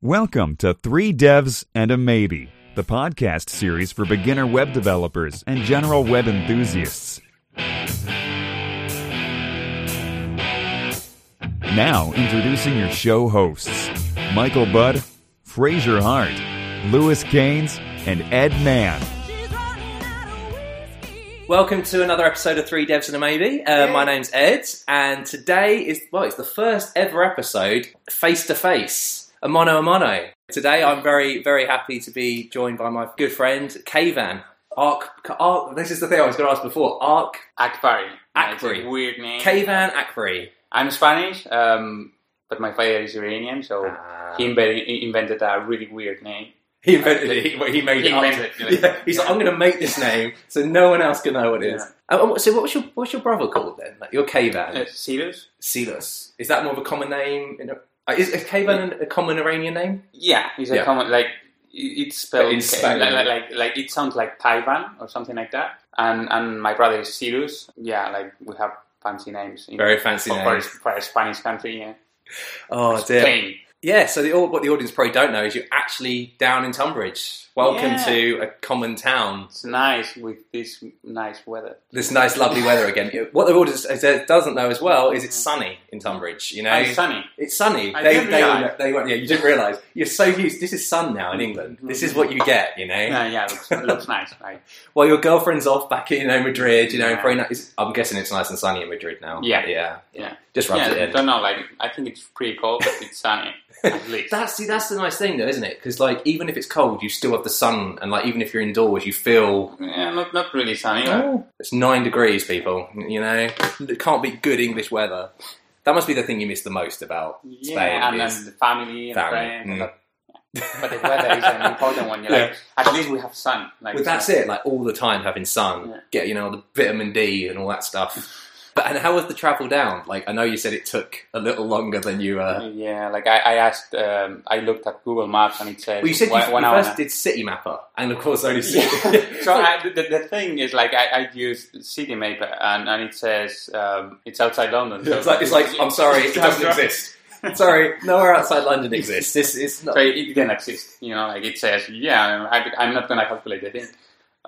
Welcome to Three Devs and a Maybe, the podcast series for beginner web developers and general web enthusiasts. Now, introducing your show hosts Michael Budd, Fraser Hart, Lewis Cains, and Edd Mann. Welcome to another episode of Three Devs and a Maybe. Uh, My name's Ed, and today is well, it's the first ever episode face to face, a mono a mono. Today, I'm very very happy to be joined by my good friend Keyvan. Ark, Ark. This is the thing I was going to ask before. Ark Akbary. It's Akbary. a weird name. Keyvan Akbary. I'm Spanish, um, but my father is Iranian, so Ah. he invented, invented a really weird name. He invented it. He, he made He it. up. invented it. Yeah, he's like, I'm going to make this name so no one else can know what it is. Yeah. Uh, so, what's your what's your brother called then? Like, you're Keyvan. Uh, Sirius? Silas. Is that more of a common name? In a, uh, is, is a common Iranian name? Yeah, it's a Yeah. common, like, it's spelled in like, like, like, like, it sounds like Taiwan or something like that. And and my brother is Sirius. Yeah, like, we have fancy names. in- Very fancy for, names. For, for a Spanish country, yeah. Oh Spain. Yeah. So the, what the audience probably don't know is you're actually down in Tunbridge. Welcome Yeah. to a common town. It's nice with this nice weather. This nice, lovely weather again. What the audience doesn't know as well is it's sunny in Tunbridge. You know, Oh, it's sunny. It's sunny. I they, didn't they, they, won't- yeah, you didn't realise. You're so used. This is sun now in England. Mm-hmm. This is what you get. You know. Yeah, yeah, looks, looks nice, right? Well, your girlfriend's off back in you know Madrid. You know, Yeah. very nice. I'm guessing it's nice and sunny in Madrid now. Yeah. yeah, Yeah. Just rubs yeah, it I don't know. Like, I think it's pretty cold, but it's sunny at least. That's see, that's the nice thing, though, isn't it? Because like, even if it's cold, you still have the sun, and like, even if you're indoors, you feel yeah, not not really sunny. but- it's nine degrees, people. You know, it can't be good English weather. That must be the thing you miss the most about Yeah, Spain. and is then the family and family. friends. Mm. But the weather is an important one. You're like, at least we have sun. Like, But that's it, like all the time having sun, Yeah. get you know the vitamin D and all that stuff. But and how was the travel down? Like I know you said it took a little longer than you. Uh, Yeah, like I, I asked, um, I looked at Google Maps and it says well, you said you, one, you first did Citymapper, and of course only Yeah. City. so I, the, the thing is, like, I, I used Citymapper, and, and it says um, it's outside London. So it's like it's like I'm sorry, it doesn't exist. Sorry, nowhere outside London exists. This is not. So it, it didn't exist. You know, like it says, yeah, I, I'm not going to calculate the thing.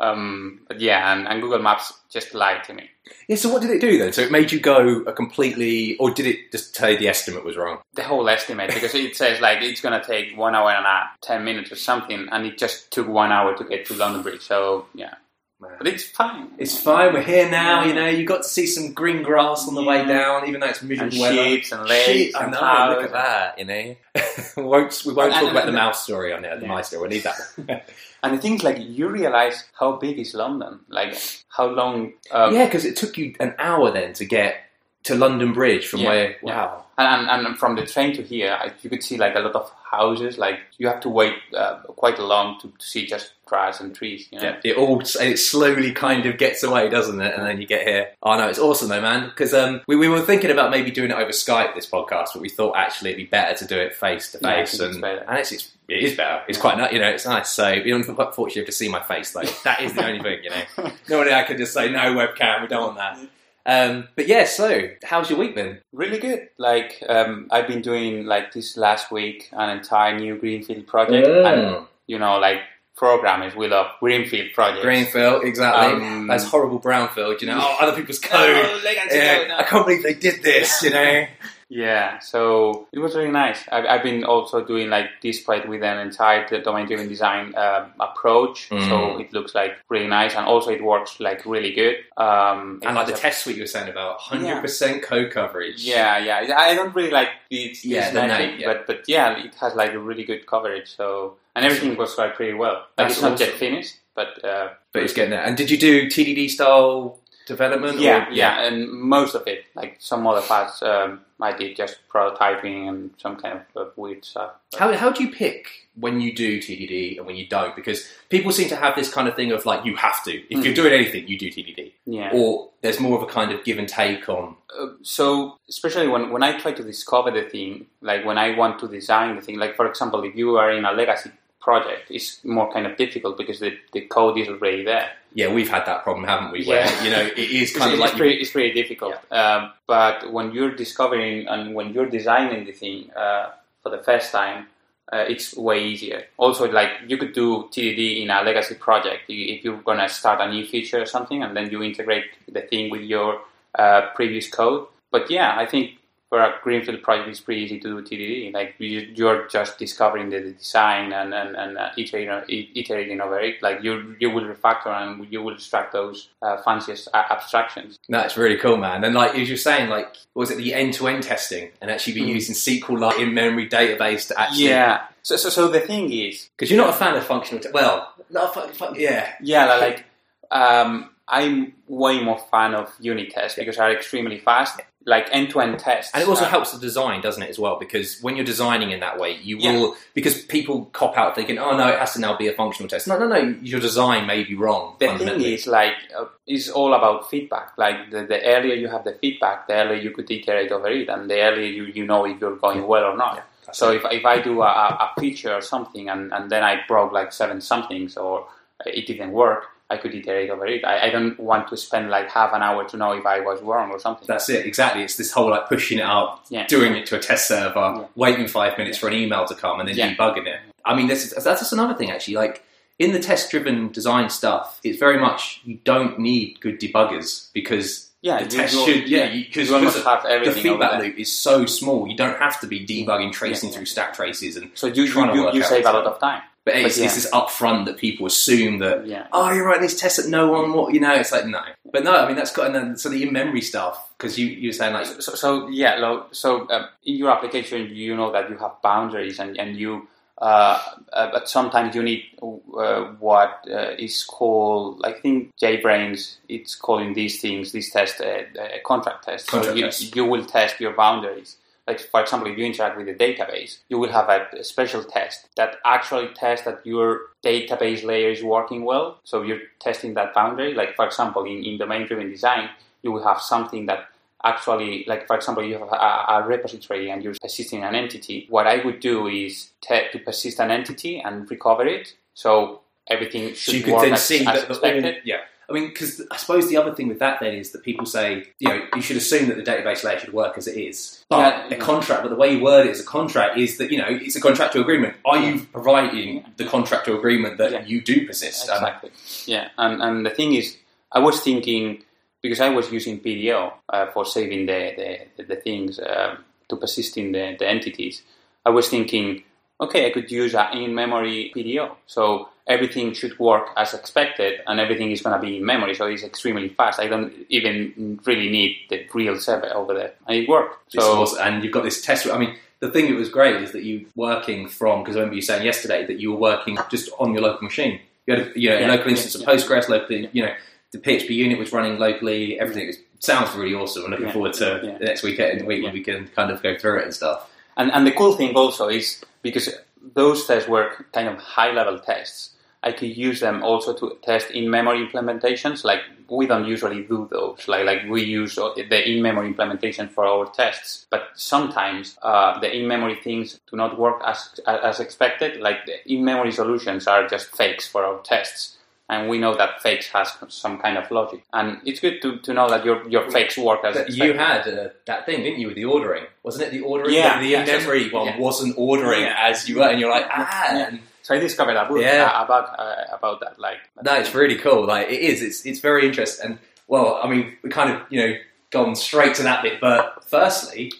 Um, but yeah, and, and Google Maps just lied to me. Yeah. So what did it do then? So it made you go a completely, or did it just tell you the estimate was wrong? the whole estimate because it says like it's gonna take one hour and a half, ten minutes or something, and it just took one hour to get to London Bridge. So yeah, but it's fine. It's fine. We're here now. You know, you got to see some green grass on the way down, even though it's and miserable weather. sheep and lakes Sheep, I and know. clouds. Look at that. You know, we won't we won't And- talk about the mouse story on there. The Yeah. mice story. We need that. And the thing is, like, you realize how big is London? Like, how long? Um, yeah, because it took you an hour then to get to London Bridge from Yeah, where. Wow. And, and, and from the train to here, I- you could see like a lot of houses. Like, you have to wait uh, quite long to, to see just grass and trees. You know? Yeah, it all it slowly kind of gets away, doesn't it? And then you get here. Oh no, it's awesome though, man. Because um, we, we were thinking about maybe doing it over Skype this podcast, but we thought actually it'd be better to do it face to face. and and it's, it's it is better. It's quite nice, you know. It's nice. So you don't unfortunately have to see my face though. That is the only thing, you know. Normally I could just say no webcam. We don't want that. Um, but yeah, so how's your week been? Really good. Like um, I've been doing like this last week an entire new greenfield project, and you know, like programmers we love greenfield projects. Greenfield, exactly. Um, That's horrible brownfield, you know. Oh, other people's No, code. legacy Yeah, no. I can't believe they did this, you know. Yeah, so it was really nice. I've, I've been also doing like this project with an entire domain-driven design uh, approach, so Mm. it looks like really nice, and also it works like really good. Um, And like the a- test suite you were saying about 100% code coverage. Yeah, yeah. I don't really like this, Yeah, the yeah. but but yeah, it has like a really good coverage. So and everything was like pretty well. Like That's it's not awesome. yet finished, but uh, But it's getting there. And did you do TDD style development? yeah, or- yeah, and most of it, like some other parts, um, I did just prototyping and some kind of weird stuff. But- How, how do you pick when you do TDD and when you don't? Because people seem to have this kind of thing of like, you have to. If you're Mm. doing anything, you do TDD. yeah. Or there's more of a kind of give and take on. Uh, so especially when, when I try to discover the thing, like when I want to design the thing, like for example, if you are in a legacy project, is more kind of difficult because the, the code is already there. Yeah, we've had that problem, haven't we? Where, Yeah. you know, it is It's, kind of it's like. you- pretty, it's pretty difficult. Um, but when you're discovering and when you're designing the thing uh, for the first time, uh, it's way easier. Also, like you could do TDD in a legacy project if you're gonna start a new feature or something, and then you integrate the thing with your uh, previous code. But yeah, I think for a greenfield project, it's pretty easy to do TDD. Like you, are just discovering the design and and, and uh, iterating, iterating over it. Like you you will refactor and you will extract those uh, fanciest abstractions. That's really cool, man. And like as you're saying, like was it the end to end testing and actually be mm. using SQLite in memory database to actually yeah. So so so the thing is because you're not a fan of functional. Te- well, not a fu- fu- yeah yeah like. Um, I'm way more fan of unit tests because they're extremely fast like end-to-end tests. And it also uh, helps the design, doesn't it, as well? Because when you're designing in that way, you yeah. will because people cop out thinking, "Oh no, it has to now be a functional test." No, no, no. Your design may be wrong. The thing is, like, uh, it's all about feedback. Like, the, the, earlier you have the feedback, the earlier you could iterate over it, and the earlier you, you know if you're going well or not. Yeah, so if, if I do a, a feature or something, and, and then I broke like seven somethings, or it didn't work I could iterate over it. I, I, don't want to spend like half an hour to know if I was wrong or something. That's it, exactly. It's this whole like pushing it up, yeah. doing it to a test server, yeah. waiting five minutes for an email to come, and then yeah. debugging it. I mean, this is, that's just another thing actually. Like in the test-driven design stuff, it's very much you don't need good debuggers because yeah, the test should yeah because the feedback loop is so small. You don't have to be debugging, tracing through stack traces, and so you you, you, you save a lot of time. But it's, yeah. it's this upfront that people assume that, yeah. oh, you're writing these tests that no one, what you know, it's like, no. But no, I mean, that's got, and then, so the in memory stuff, because you, you're saying like. So, so yeah, so um, in your application, you know that you have boundaries and, and you, uh, uh, but sometimes you need uh, what uh, is called, I think JBrains, it's calling these things, these tests, uh, uh, contract tests. Contract so you, you will test your boundaries like for example, if you interact with the database, you will have a, a special test that actually tests that your database layer is working well. So you're testing that boundary. Like for example, in, in domain-driven design, you will have something that actually, like for example, you have a, a repository and you're persisting an entity. What I would do is te- to persist an entity and recover it. So everything should so you work then as, see as expected. All, yeah. I mean, because I suppose the other thing with that then is that people say, you know, you should assume that the database layer should work as it is. But yeah, a contract, but the way you word it as a contract is that, you know, it's a contractual agreement. Are you providing the contractual agreement that yeah. you do persist? Exactly. yeah, and, and the thing is, I was thinking, because I was using PDO uh, for saving the, the, the things um, to persist in the, the entities, I was thinking, okay, I could use an in-memory PDO. So everything should work as expected and everything is going to be in memory. So it's extremely fast. I don't even really need the real server over there. And it worked. So, awesome. And you've got this test. I mean, the thing that was great is that you're working from, because I remember you saying yesterday that you were working just on your local machine. You had a, you know, yeah, local instance yeah, of Postgres, locally, you know, the PHPUnit was running locally, everything sounds really awesome. I'm looking forward to the next week in the week when we can kind of go through it and stuff. And, and the cool thing also is because those tests were kind of high level tests. I could use them also to test in-memory implementations. Like we don't usually do those. Like like we use the in-memory implementation for our tests. But sometimes uh, the in-memory things do not work as as expected. Like the in-memory solutions are just fakes for our tests and we know that fakes has some kind of logic. And it's good to, to know that your, your fakes work as expected. You had uh, that thing, didn't you, with the ordering? Wasn't it the ordering? Yeah. The, the yeah, one yeah. wasn't ordering yeah. as you were, and you're like, ah. So I discovered a book yeah. about uh, about that. Like, no, it's really cool. Like, it is. It's it's very interesting. And well, I mean, we kind of you know gone straight to that bit. But firstly,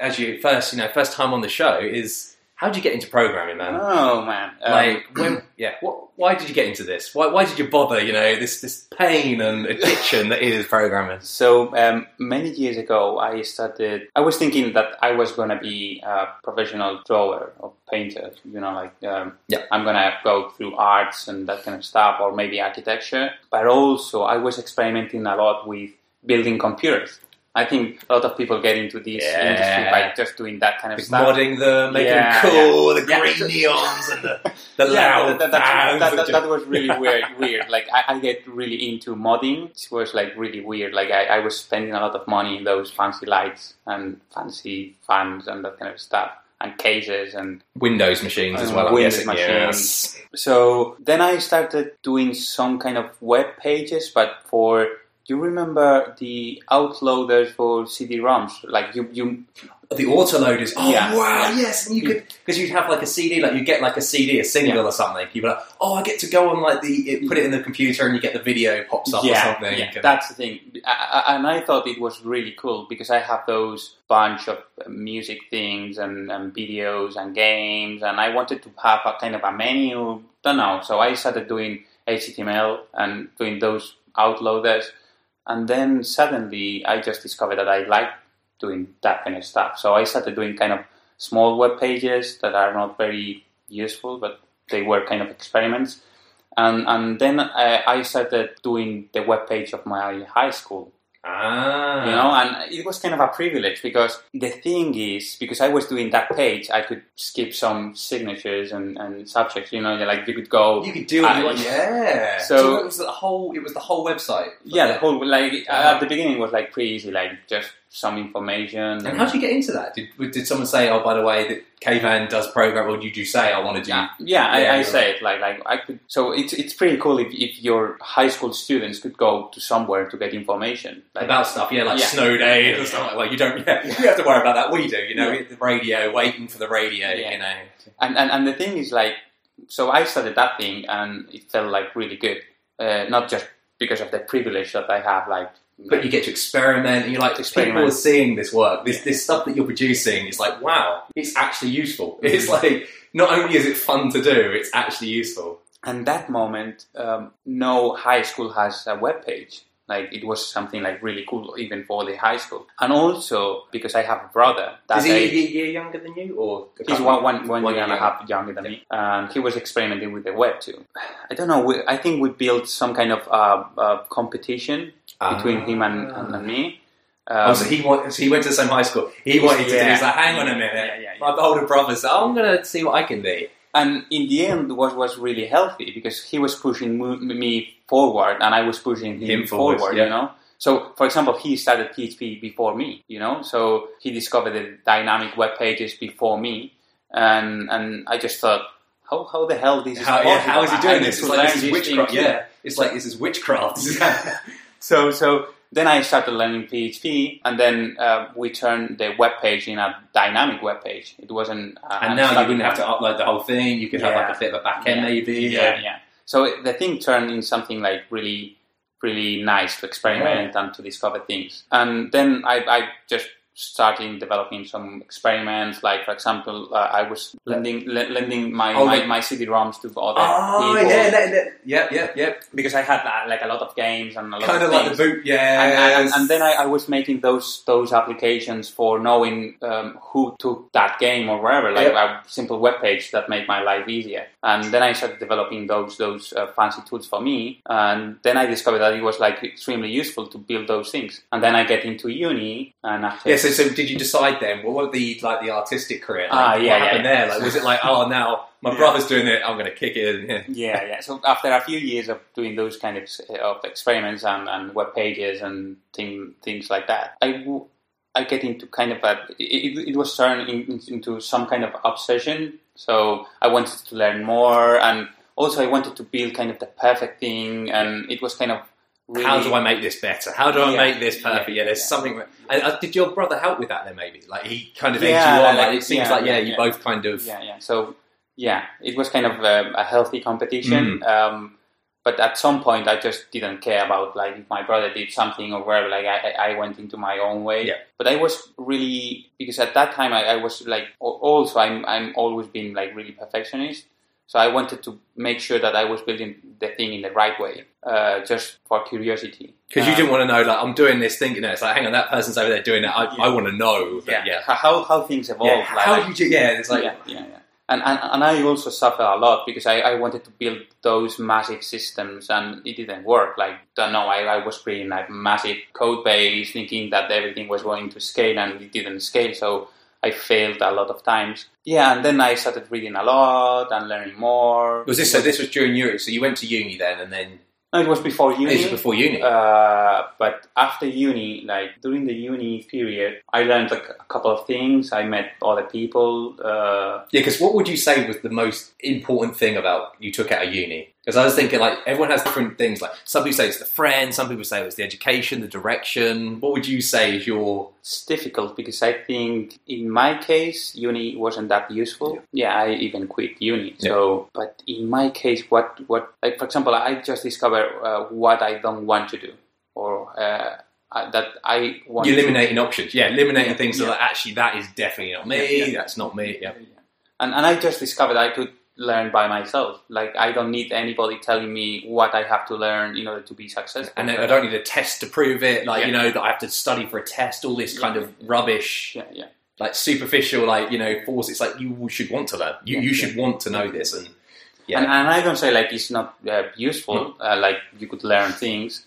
as you first you know first time on the show is how did you get into programming, man? Oh man, um, like when? Yeah, what, why did you get into this? Why, why did you bother? You know, this this pain and addiction that is programming. So um, many years ago, I started. I was thinking that I was going to be a professional drawer or painter. You know, like um, yeah, I'm going to go through arts and that kind of stuff, or maybe architecture. But also, I was experimenting a lot with building computers. I think a lot of people get into this yeah. industry by just doing that kind of like stuff. Modding them, making yeah, them cool, the green neons and the, the loud that, that, that, that, was really weird. Weird. Like I, I, get really into modding. It was like really weird. Like I, I was spending a lot of money in those fancy lights and fancy fans and that kind of stuff and cases and Windows machines as well. Windows machines. Yes. So then I started doing some kind of web pages, but for you remember the outloaders for CD-ROMs? Like you, you The autoloaders. Oh Yeah, wow, yeah. yes. And you could because you'd have like a CD, like you get like a CD, a single Yeah. or something. You'd be like, oh, I get to go on like the it, put it in the computer and you get the video pops up or something. Yeah, that's the thing. I, I, and I thought it was really cool because I have those bunch of uh, music things and, and videos and games, and I wanted to have a kind of a menu. Don't know. So I started doing HTML and doing those outloaders, and then suddenly I just discovered that I like doing that kind of stuff. So I started doing kind of small web pages that are not very useful, but they were kind of experiments. And, and then I, I started doing the web page of my high school, ah, you know, and it was kind of a privilege because the thing is, because I was doing that page, I could skip some signatures and, and subjects, you know, like you could go. you could do it. you Uh. Yeah. So- it was the whole. It was the whole website. yeah, the whole, like, Ah. at the beginning it was like pretty easy, like just some information. And how did you get into that? Did, did someone say, "Oh, by the way, that Keyvan does program," or did you say, "I want to do"? Yeah, yeah, Yeah, I, I say it like like I could. So it's it's pretty cool if, if your high school students could go to somewhere to get information. Like, about stuff, yeah, like Yeah. snow day and Yeah. stuff like. Well, you don't, yeah, you have to worry about that. We do, you know, Yeah. the radio, waiting for the radio, Yeah. you know. and, and and the thing is like, so I started that thing and it felt like really good. Uh, not just because of the privilege that I have, like. But you get to experiment, and you're like, people are seeing this work, this this stuff that you're producing. It's like, wow, it's actually useful. It's like not only is it fun to do, it's actually useful. and that moment, um, no high school has a web page. Like it was something like really cool, even for the high school. And also because I have a brother. That Is he I- a year, year younger than you, or He's one, one, one One year and a half younger than me, and he was experimenting with the web too. I don't know. We, I think we built some kind of uh, uh, competition between him and, and, and me. Um, Oh, so he went, so he went to the same high school. He wanted to do. He's like, hang on a minute. Yeah, yeah, yeah. My older brother said, I'm going to see what I can do. and in the end, was was really healthy because he was pushing me forward, and I was pushing him, Him forward. yeah. You know. So, for example, he started PHP before me. You know, so he discovered the dynamic web pages before me, and and I just thought. How, how the hell this is How, yeah, how is he doing this? to It's like this is witchcraft. Yeah, it's like this is witchcraft. So so then I started learning PHP, and then uh, we turned the web page in a dynamic web page. It wasn't. Uh, and now you wouldn't have to upload the whole thing. You could have like a bit of a back end, Yeah. maybe. Yeah, yeah. So the thing turned in something like really, really nice to experiment and to discover things. And then I, I just started developing some experiments. Like for example, uh, I was lending le- lending my, Oh, my, my CD-ROMs to other Oh people yeah, yep, yep, yep. because I had uh, like a lot of games and a lot Kind of of like the boot, yeah. and, and, and then I, I was making those those applications for knowing um, who took that game or wherever, like a simple web page that made my life easier. And then I started developing those those uh, fancy tools for me. And then I discovered that it was like extremely useful to build those things. And then I get into uni, and after Yeah, so, so did you decide then? What was the like the artistic career? Like, Ah, what yeah, happened yeah. there? Like, was it like, oh, now my Yeah. brother's doing it, I'm going to kick it? in. Yeah. yeah, yeah. So after a few years of doing those kind of, of experiments and, and web pages and thing, things like that, I, w- I get into kind of a, it, it was turned in, into some kind of obsession. So I wanted to learn more and also I wanted to build kind of the perfect thing and it was kind of really... How do I make this better? How do I Yeah. make this perfect? Yeah, Yeah, there's yeah. something. And, uh, did your brother help with that then? Maybe like he kind of Yeah, egged you on. Like, like- it seems like yeah, you both kind of. Yeah, yeah. So yeah, it was kind of a, a healthy competition. Mm. Um, but at some point, I just didn't care about like if my brother did something or whatever. Like I, I I went into my own way. Yeah. But I was really because at that time I, I was like also I'm I'm always been like really perfectionist. So I wanted to make sure that I was building the thing in the right way, uh, just for curiosity. Because you Uh, didn't want to know, like, I'm doing this thing, you know, it's like, hang on, that person's over there doing it. I, Yeah. I want to know. that, yeah, yeah. how how things evolve. Yeah, like- How like- you? Yeah, it's like, yeah, yeah, yeah. And, and and I also suffer a lot because I, I wanted to build those massive systems and it didn't work. Like don't know, I, I was creating like massive code base thinking that everything was going to scale and it didn't scale. So I failed a lot of times. Yeah, and then I started reading a lot and learning more. was this so? This was during uni, so you went to uni then, and then No, it was before uni. this was before uni. Uh, but after uni, like during the uni period, I learned like a couple of things. I met other people. Uh, yeah, because what would you say was the most important thing about you took out of uni? Because I was thinking, like, everyone has different things. Like, some people say it's the friend, some people say it's the education, the direction. What would you say is your. It's difficult because I think in my case, uni wasn't that useful. Yeah, I even quit uni. So, but in my case, what, what, like, for example, I just discovered uh, what I don't want to do or uh, that I want You're to- eliminating options. Yeah, eliminating Yeah, things so yeah. that actually that is definitely not me, Yeah, yeah. that's not me. Yeah. and, and I just discovered I could learn by myself. Like I don't need anybody telling me what I have to learn in order to be successful. And I don't need a test to prove it. Like, you know, that I have to study for a test, all this Yeah. kind of rubbish. yeah, yeah. like superficial, like you know, force. It's like you should want to learn. You Yeah, you yeah. should want to know this, and yeah, And, and I don't say like it's not uh, useful. Uh, like you could learn things,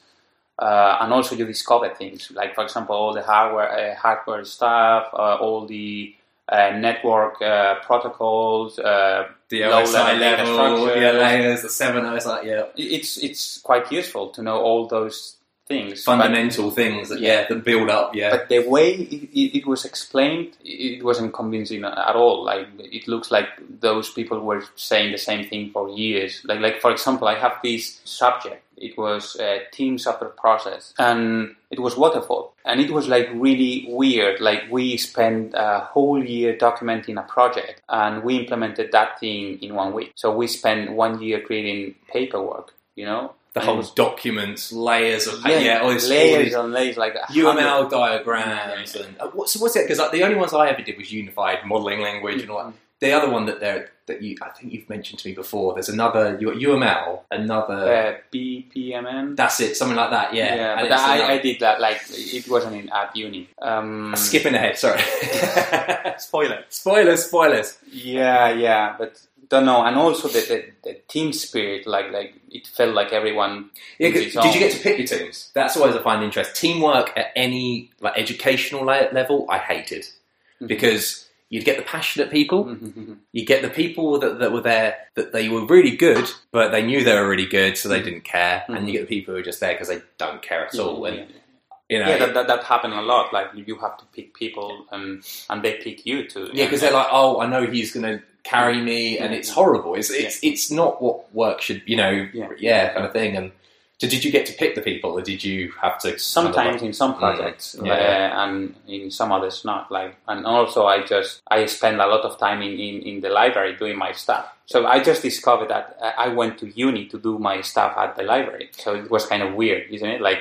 uh, and also you discover things. Like for example, all the hardware, uh, hardware stuff, uh, all the uh, network uh, protocols. Uh, the low OSI level data level, structures. yeah, layers, the seven OSI, yeah, it's it's quite useful to know all those things. But- fundamental things that yeah, that build up, yeah. But the way it, it, it was explained, it wasn't convincing at all. Like it looks like those people were saying the same thing for years. Like, like for example, I have this subject. It was uh, a team software process, and it was waterfall, and it was like really weird. Like we spent a whole year documenting a project, and we implemented that thing in one week. So we spent one year creating paperwork. You know, the whole documents, layers of yeah, all this, all layers these and layers, like a UML diagrams and uh, what's what's it? Because like, the only ones I ever did was unified modeling language and all that. The other one that there that you I think you've mentioned to me before. There's another you UML, another uh, BPMN. that's it, something like that. Yeah, Yeah, but it's I, I did that like it wasn't in at uni. Um, skipping ahead. Sorry, spoiler. spoilers, spoilers. Yeah, yeah, but don't know. And also the, the, the team spirit, like like it felt like everyone. Yeah, did did you get to pick your teams? That's always I find interest. Teamwork at any like educational level, I hated Mm-hmm. because you'd get the passionate people, mm-hmm, mm-hmm, mm-hmm. Mhm. you get the people that, that were there that they were really good, but they knew they were really good, so they didn't care, and you get the people who are just there because they don't care at all, and yeah, you know. yeah that, that that happened a lot. Like you have to pick people, and and they pick you too. Yeah, because they're like, oh, I know he's going to carry me, and it's horrible. It's it's it's not what work should, you know, yeah, Yeah. kind of thing. And so, did you get to pick the people, or did you have to? sometimes in some projects Mm, yeah. uh, and in some others not like and also i just i spend a lot of time in, in, in the library doing my stuff so i just discovered that uh, i went to uni to do my stuff at the library so it was kind of weird isn't it like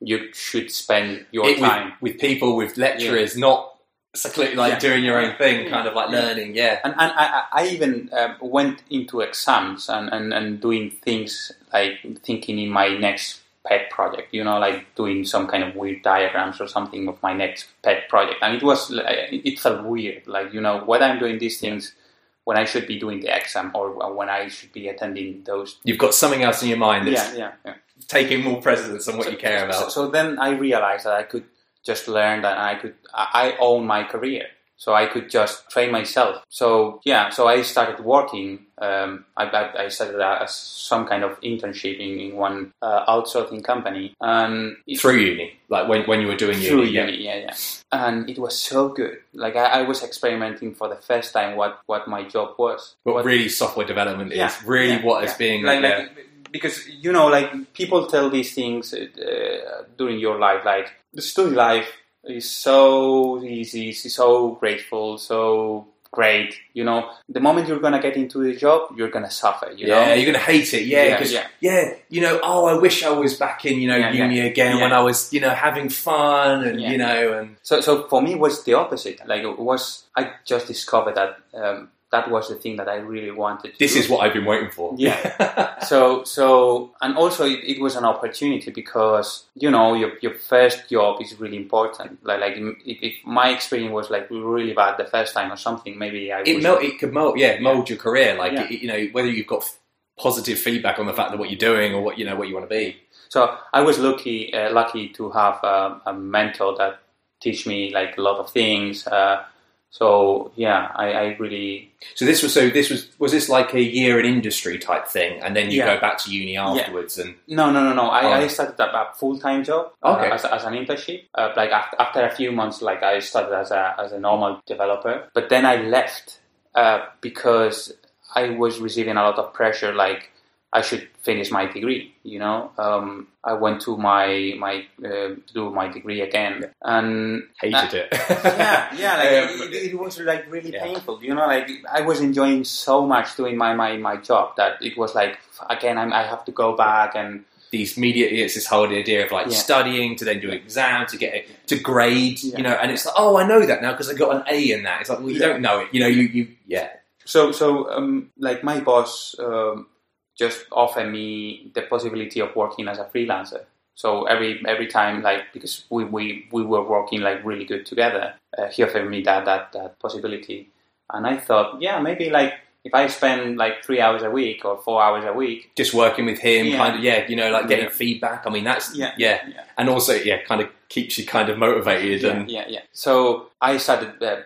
you should spend your It- time with people, with lecturers, not secluded, like Yeah. doing your own thing, kind of like learning. Yeah, and, and I, I even uh, went into exams and, and, and doing things like thinking in my next pet project, you know, like doing some kind of weird diagrams or something of my next pet project. And it was, it felt weird, like, you know, whether I'm doing these things when I should be doing the exam or when I should be attending those. you've got something else in your mind that's Yeah, yeah, yeah. taking more precedence on what you care So, about. so then I realized that I could just learn that I could I own my career. So I could just train myself. So yeah, so I started working. Um, I, I, I started as some kind of internship in, in one uh, outsourcing company, and Through uni, like when, when you were doing through uni, yeah. uni, yeah, yeah. And it was so good. Like I, I was experimenting for the first time what what my job was. But What- really, software development Yeah, is really yeah, what yeah. is being like, yeah. like because you know like people tell these things uh, during your life like the study life is so easy so grateful so great you know the moment you're gonna get into the job you're gonna suffer you yeah, know you're gonna hate it. Yeah, Yeah, yeah. yeah, you know. Oh, I wish I was back in, you know, Yeah, uni again when I was, you know, having fun and you know, and so so for me it was the opposite like it was I just discovered that um, that was the thing that I really wanted to this do. is what I've been waiting for. Yeah. so so and also it, it was an opportunity because you know your, your first job is really important like like if, if my experience was like really bad the first time or something maybe i it mel- it could mold, yeah, mold your career. Like Yeah. it- you know, whether you've got positive feedback on the fact that what you're doing or what you know what you want to be. so i was lucky uh, lucky to have a, a mentor that teach me like a lot of things uh, so yeah I, I really So this was so this was was this like a year in industry type thing, and then you Yeah. go back to uni afterwards, and No, no, no, no. I, Oh. I started a, a full time job uh, Okay. as, as an internship. Uh, like after, after a few months, like I started as a as a normal developer, but then I left uh, because I was receiving a lot of pressure. Like I should finish my degree. You know, um, I went to my my uh, to do my degree again, and Hated it. yeah, yeah, like Um, it, it was like really Yeah. painful. You know, like I was enjoying so much doing my my, my job that it was like again I'm, I have to go back and these media it's this whole idea of like Yeah. studying to then do an exam to get it to grade Yeah. you know and it's like oh i know that now because i got an a in that it's like well you Yeah. don't know it you know you, you yeah so so um, like my boss um, just offered me the possibility of working as a freelancer. So every every time, like because we, we, we were working like really good together, uh, he offered me that, that that possibility, and I thought, yeah, maybe like if I spend like three hours a week or four hours a week, just working with him Yeah. kind of yeah you know like getting Yeah. feedback i mean that's Yeah. yeah yeah, and also yeah kind of keeps you kind of motivated yeah, and yeah, yeah. So I started uh,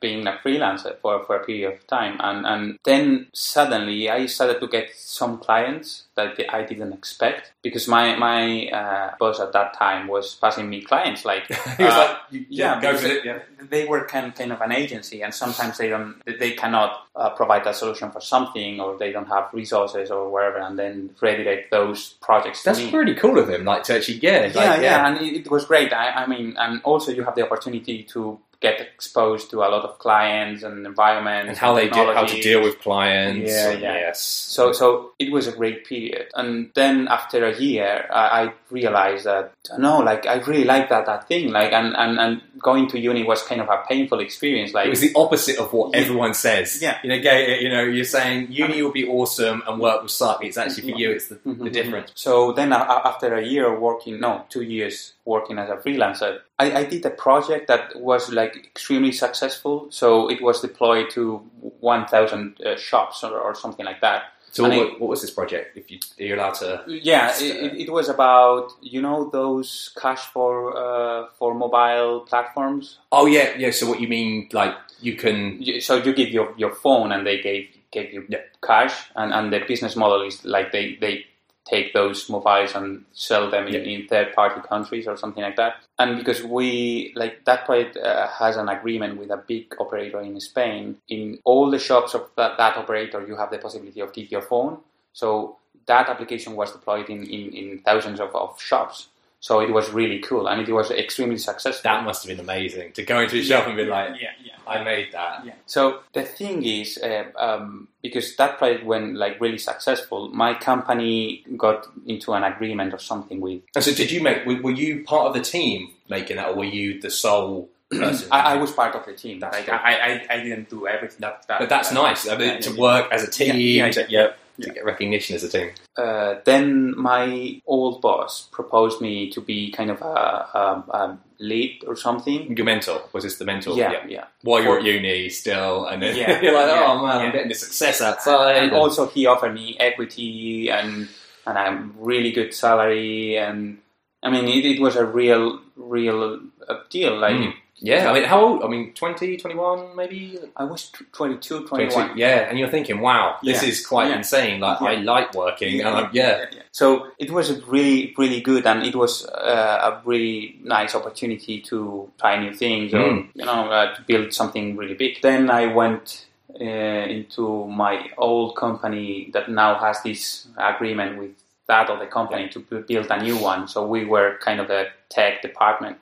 being a freelancer for, for a period of time, and, and then suddenly I started to get some clients that I didn't expect because my my uh, boss at that time was passing me clients like he was uh, like yeah, go for it yeah they were kind, kind of an agency, and sometimes they don't, they cannot uh, provide a solution for something, or they don't have resources or whatever, and then redirect those projects that's pretty cool of him like to actually yeah like, yeah, and it, it was great. I, I mean, and also you have the opportunity to get exposed to a lot of clients and environments and how they do how to deal with clients Yeah, yeah. yes So, so it was a great period. And then after a year, I, I realized that no, like I really like that that thing. Like, and, and and going to uni was kind of a painful experience. Like, It was the opposite of what Yeah. everyone says. Yeah. You know, gay, you know, you're saying uni will be awesome and work will suck. It's actually for you, it's the, the difference. So then, uh, after a year working, no, two years working as a freelancer, I, I did a project that was like extremely successful. So it was deployed to 1,000 uh, shops or, or something like that. So, what, what was this project? If you, are allowed to? Yeah, it, uh, it, it was about you know those cash for uh, for mobile platforms. Oh yeah, yeah. So what you mean? Like you can? So you give your, your phone and they gave gave you Yeah. cash, and, and the business model is like they, they take those mobiles and sell them in, Yeah. in third party countries or something like that. And because we like that project uh, has an agreement with a big operator in Spain, in all the shops of that, that operator, you have the possibility of give your phone. So that application was deployed in, in, in thousands of, of shops. So it was really cool and it was extremely successful. That must have been amazing to go into a shop and be like, yeah, yeah. I made that. Yeah. So the thing is, uh, um, because that project went like really successful, my company got into an agreement or something with. And so did you make? Were, were you part of the team making that, or were you the sole? I, I was part of the team. That's Like. I, I, I didn't do everything. That, that, But that's that- nice. I mean, yeah, to yeah, work as a team. Yeah, yeah, to, yeah. To get recognition as a team. Uh, then my old boss proposed me to be kind of a, a, a lead or something. Your mentor was this the mentor? Yeah, yeah. While you're at uni still, and then Yeah, you're like, oh yeah, man, I'm getting the success outside. And also, he offered me equity and and a really good salary, and I mean, it, it was a real, real uh, deal. Like Mm. Yeah, I mean, how old? I mean, 20, 21 maybe? I was tw- 22, 22. 21. Yeah, and you're thinking, wow, this Yeah, is quite yeah. insane. Like, I like working, and I'm, yeah. So it was really, really good, and it was uh, a really nice opportunity to try new things, or Mm. you know, uh, to build something really big. Then I went uh, into my old company that now has this agreement with that other company to bu- build a new one. So we were kind of the tech department.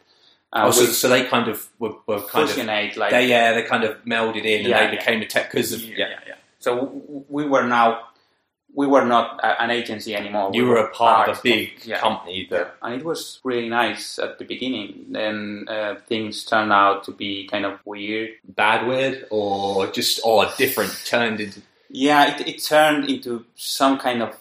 Uh, Oh, so, so they kind of were, were kind of like they yeah they kind of melded in and they yeah. became a tech because of yeah, yeah. yeah, yeah. So we were now we were not an agency anymore. You we were a part of a big yeah. company that Yeah, and it was really nice at the beginning. Then uh, things turned out to be kind of weird. bad weird or just or different turned into Yeah, it, it turned into some kind of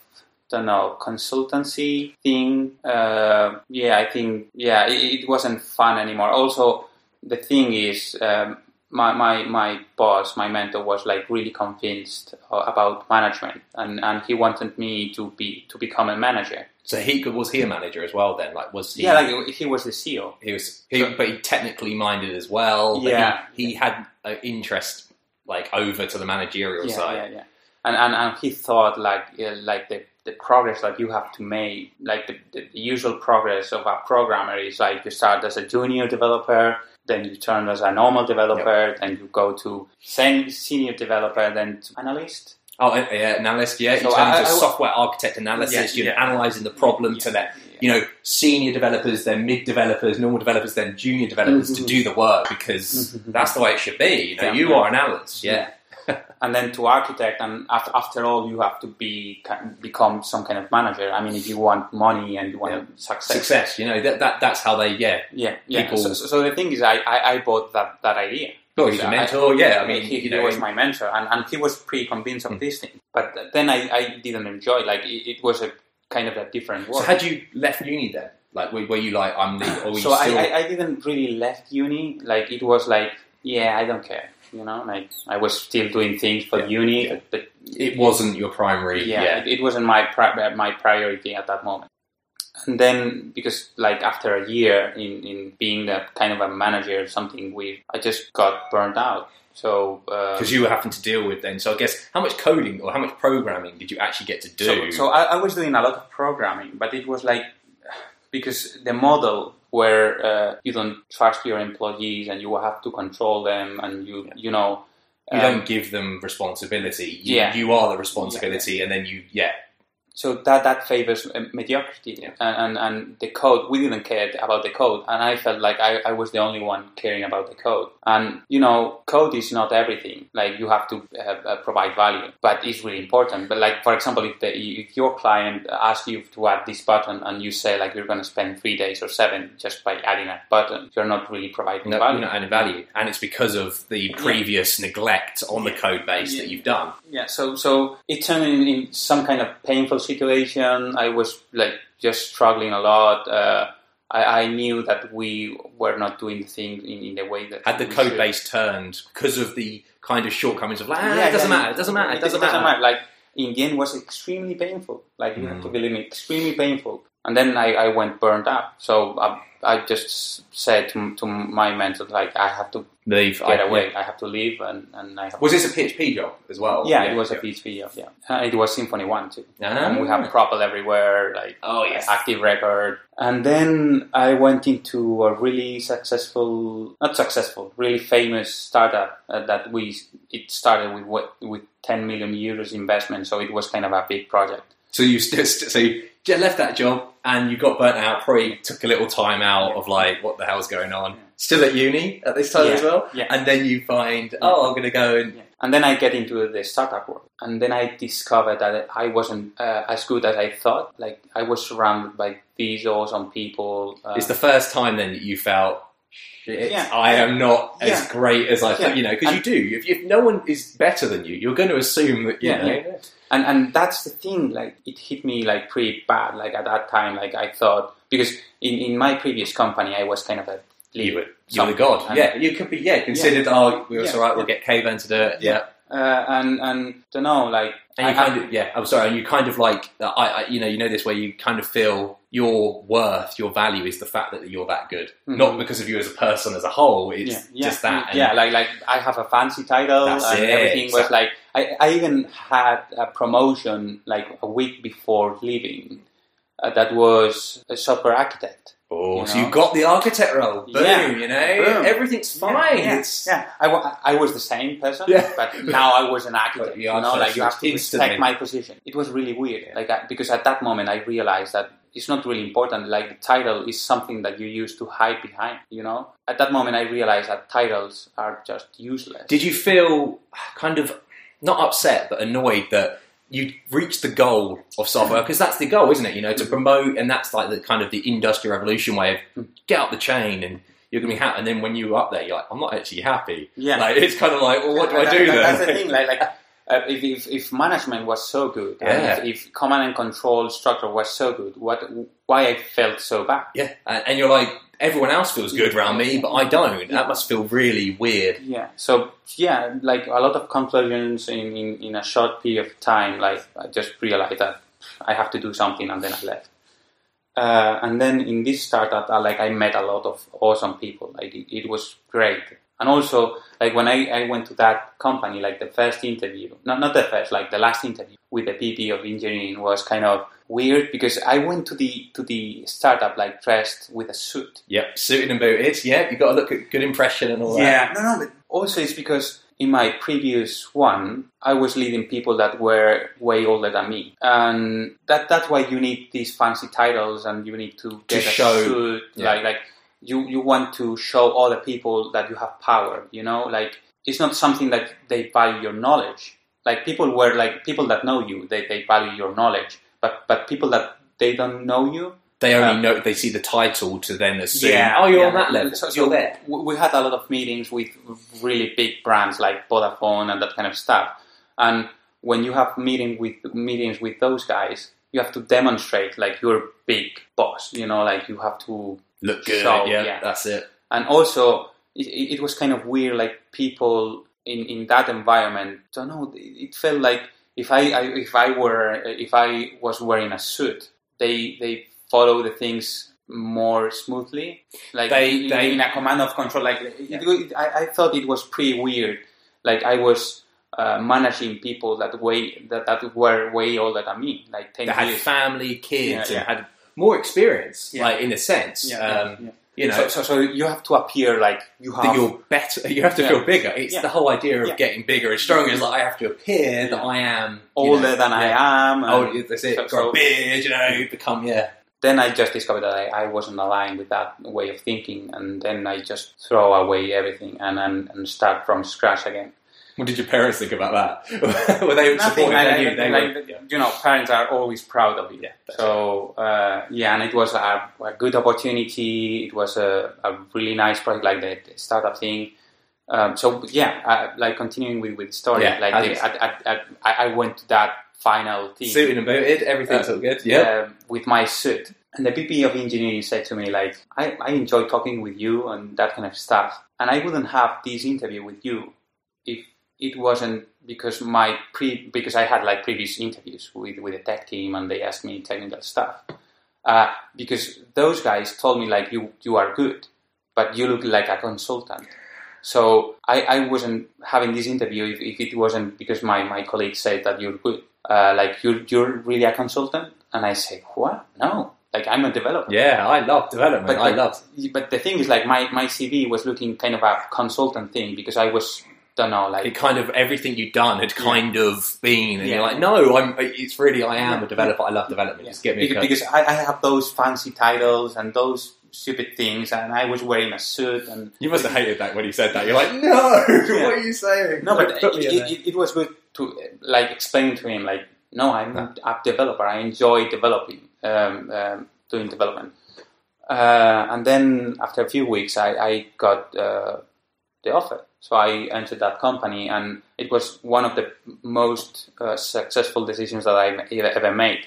don't know consultancy thing. Uh, yeah, I think yeah, it, it wasn't fun anymore. Also, the thing is. Um, my, my, my boss, my mentor, was like really convinced about management, and, and he wanted me to be to become a manager. so he was he a manager as well then like was he Yeah, like he was the CEO. he was he, So- but he technically minded as well but Yeah. he, he had an interest like over to the managerial yeah, side Yeah, yeah. And, and and he thought like like the the progress that you have to make, like the, the, the usual progress of a programmer is like you start as a junior developer, then you turn as a normal developer, then you go to sen- senior developer, then to analyst. Oh, uh, yeah, analyst. Yeah, you So turn I- into a I- software architect analysis. Yeah, You're yeah. analyzing the problem to let you know senior developers, then mid developers, normal developers, then junior developers to Mhm. do the work because Mhm. that's the way it should be. You know, Yeah, you yeah. are an analyst. Yeah. and then to architect and after, after all you have to be become some kind of manager i mean if you want money and you want Yeah. success Success. You know that, that that's how they. Yeah. yeah yeah People- so, so the thing is i i, I bought that that idea Oh, he's a I- mentor. yeah. I mean, he, he know, was my mentor and, and he was pretty convinced of Mm. this thing but then i, I didn't enjoy like it, it was a kind of a different world. So had you left uni then? Like, were, were you like, I'm the, so you still? I, I didn't really left uni like it was like yeah i don't care you know like i was still doing things for Yeah, uni yeah. but, but it wasn't your primary. yeah, Yeah. It, it wasn't my pri- my priority at that moment. And then because like after a year in, in being that kind of a manager or something weird, I just got burned out. So uh, Because you were having to deal with then. So I guess how much coding or how much programming did you actually get to do? so, so I, I was doing a lot of programming, but it was like because the model where uh, you don't trust your employees and you have to control them and you Yeah. you know you um, don't give them responsibility. You, Yeah. you are the responsibility, and then you, yeah, so that that favors uh, mediocrity Yeah. and, and and the code. We didn't care about the code and i felt like I, I was the only one caring about the code. And you know code is not everything. Like you have to uh, uh, provide value but it's really important. But like for example if, the, if your client asks you to add this button and you say like you're going to spend three days or seven just by adding a button you're not really providing no, value. you're not adding value, and it's because of the previous neglect on the code base Yeah. that you've done. Yeah, so so it turned in, in some kind of painful situation. I was like just struggling a lot. Uh, I, I knew that we were not doing things in, in the way that Had the code should. base turned because of the kind of shortcomings of like, ah, Yeah, it doesn't yeah, matter, it doesn't matter, it doesn't matter. Like in the end, was extremely painful. Like you have to Mm. believe me, extremely painful. And then I, I went burned up. So I, I just said to, to my mentor, like I have to Leave. get I- away. I have to leave, and, and I have. Was this a PHP job as well? yeah, it was a PHP job. Yeah, and it was Symfony One too. Ah. and we have Propel everywhere, like Oh yes. active record. And then I went into a really successful, not successful, really famous startup uh, that we it started with what with 10 million euros investment, so it was kind of a big project. So you just so you left that job and you got burnt out. Probably took a little time out of like what the hell's going on. Still at uni at this time Yeah, as well. yeah. And then you find oh I'm going to go and Yeah. And then I get into the startup world, and then I discovered that I wasn't uh, as good as I thought. Like I was surrounded by these awesome people. Uh, it's the first time then that you felt. Shit, Yeah. I am not as great as I thought, Yeah. you know, because you do. If, if no one is better than you, you're going to assume that, you Yeah, know. Yeah. and and that's the thing like it hit me like pretty bad like at that time like i thought because in, in my previous company i was kind of a You lead were, you were the god. Yeah, you could be, yeah, considered, oh, we're Yeah, alright, we'll yeah. get Caveman to do it. Yeah. uh, and and don't know like And you I- kind of, yeah, I'm sorry, and you kind of like, uh, I, I, you know, you know this where you kind of feel your worth, your value is the fact that you're that good, Mhm. not because of you as a person as a whole. It's yeah, yeah, just that. and- yeah like like i have a fancy title and it, everything was like I, I even had a promotion like a week before leaving uh, that was a software architect Oh, you so you got the architect role. Boom, Yeah. you know, Boom. everything's fine. Yeah, It's yeah. I, was the same person, Yeah. but now I was an architect. You know, like you have to respect my position. It was really weird, like I, because at that moment I realized that it's not really important. Like the title is something that you use to hide behind. You know, at that moment I realized that titles are just useless. Did you feel kind of not upset but annoyed that you reached the goal of software because that's the goal, isn't it? You know, to promote, and that's like the kind of the industrial revolution way of get up the chain and you're gonna be happy. And then when you're up there, you're like, I'm not actually happy. Yeah. like it's kind of like, well, what do I do that- then? That's the thing. Like, like uh, if, if if management was so good, and Yeah. if, if command and control structure was so good, what why I felt so bad? Yeah, and, and you're like, everyone else feels good around me, but I don't. That must feel really weird. Yeah. So yeah, like a lot of conclusions in, in, in a short period of time. Like I just realized that I have to do something, and then I left. Uh, and then in this startup, uh, like I met a lot of awesome people. Like it, it was great. And also, like when I, I went to that company, like the first interview, not not the first, like the last interview with the VP of engineering was kind of weird because I went to the to the startup like dressed with a suit. Yep, suited and booted. Yeah, you got to look at good impression and all that. Yeah, no, no, but also it's because in my previous one, I was leading people that were way older than me, and that that's why you need these fancy titles and you need to get a show- suit, yeah. like like you you want to show other people that you have power. You know, like it's not something that they value your knowledge. Like people were like people that know you, they they value your knowledge, but but people that they don't know you, They only Um, know they see the title to then assume, Yeah, oh, you're yeah. on that level, So- so you're there. we we had a lot of meetings with really big brands like Vodafone and that kind of stuff. And when you have meeting with meetings with those guys, you have to demonstrate like you're a big boss. You know, like you have to Look good, So, yeah, yeah. that's it. and also it, it was kind of weird like people in, in that environment don't know it felt like if I, I if I were if I was wearing a suit they they follow the things more smoothly like They- in, they- in a command of control like it- it- I, I thought it was pretty weird like I was uh, managing people that way that, that were way older than me like 10 They had family, kids, Yeah, and had more experience, Yeah. like in a sense. Um, yeah. You know, so, so, so you have to appear like you have you're better. You have to feel bigger. It's the whole idea of getting bigger and stronger. Is like I have to appear that I am older know, than. I am Oh, that's it. so- Got so- a beard, you know, become yeah. then I just discovered that I, I wasn't aligned with that way of thinking, and then I just throw away everything and and, and start from scratch again. What did your parents think about that? were they supportive? like, knew- they like, were- you know, parents are always proud of you. Yeah, so uh, yeah, and it was a, a good opportunity. It was a, a really nice project, like the, the startup thing. Um, so yeah, uh, like continuing with with the story, Yeah, like I the, think so. at, at, at, I I went to that final thing. Suited and booted, everything's Uh, all good. Yeah. um, with my suit. And the VP of engineering said to me, like, I, I enjoy talking with you and that kind of stuff. And I wouldn't have this interview with you if it wasn't because my pre because I had like previous interviews with, with the tech team and they asked me technical stuff. Uh, because those guys told me like you you are good, but you look like a consultant. So I, I wasn't having this interview if, if it wasn't because my, my colleague said that you're good. Uh, like you're you're really a consultant, and I say what? No, like I'm a developer. yeah, I love development. But, I but, loved. but the thing is, like my, my CV was looking kind of a consultant thing because I was don't know like It kind of everything you'd done had kind of been, and Yeah. you're like, no, I'm. It's really, I am a developer. I love development. Just get me because, coach. because I, I have those fancy titles and those stupid things, and I was wearing a suit and You must have hated that when he said that. You're like, no, Yeah. what are you saying? No, but it, put me in it, it, it was good to uh, like explain to him like, no, I'm a app developer. I enjoy developing, um, um, doing development. Uh, and then after a few weeks, I, I got uh, the offer. So I entered that company, and it was one of the most uh, successful decisions that I ever, made.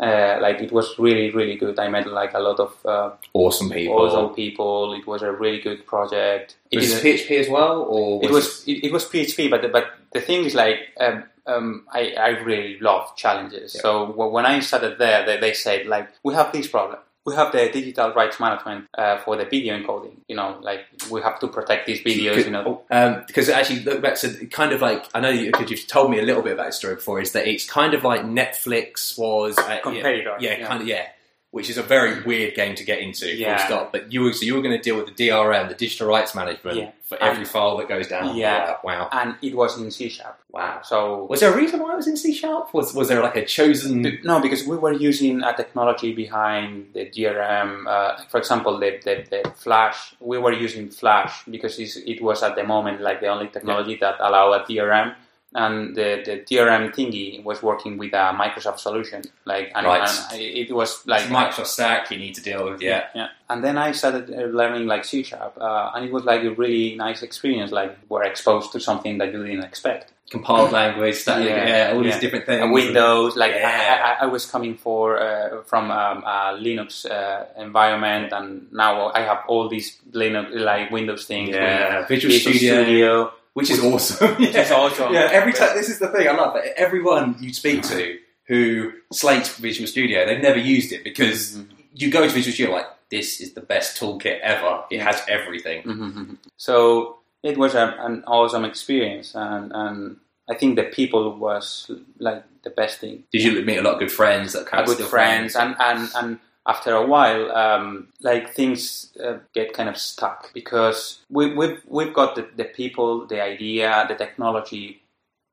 Uh, like it was really, really good. I met like a lot of uh, awesome people. awesome people. It was a really good project. It was it PHP as well, or it was it, it was PHP, but the, but the thing is like um, um, I I really love challenges. Yeah. So w- when I started there, they, they said like we have this problem. We have the digital rights management uh, for the video encoding. You know, like we have to protect these videos. You know, Um, because actually, look back to kind of like I know you, because you've told me a little bit about the story before. Is that it's kind of like Netflix was uh, Competitor, Yeah, yeah, yeah. kind of yeah. Which is a very weird game to get into. Yeah. Full stop. But you were so you were going to deal with the DRM, the digital rights management, Yeah. for every And- file that goes down. Yeah. Wow. and it was in C sharp. Wow. So Was there a reason why it was in C sharp? Was was there like a chosen? Be- No, because we were using a technology behind the DRM. Uh, for example, the, the, the Flash. We were using Flash because it was at the moment like the only technology that allowed a DRM, and the, the DRM thingy was working with a Microsoft solution. Like, and, Right. and it was like It's Microsoft Stack you need to deal with. Yeah. yeah. And then I started uh, learning like C sharp, uh, and it was like a really nice experience. Like, we're exposed to something that you didn't expect. Compiled language, static, yeah, Yeah. all these different things. Uh, Windows, like Yeah. I, I, I was coming for uh, from um, a Linux uh, environment, and now I have all these Linux like Windows things. Yeah, with Visual Studio. Which is awesome. Which is awesome. Yeah, every time this is the thing I love. it. Everyone you speak to who slates Visual Studio, they've never used it because Mm-hmm. you go to Visual Studio like this is the best toolkit ever. It has everything. Mhm. So it was a, an awesome experience, and, and I think the people was like the best thing. Did you meet a lot of good friends that kind good still friends, and, and, and after a while, um, like things uh, get kind of stuck because we, we've we've got the, the people, the idea, the technology,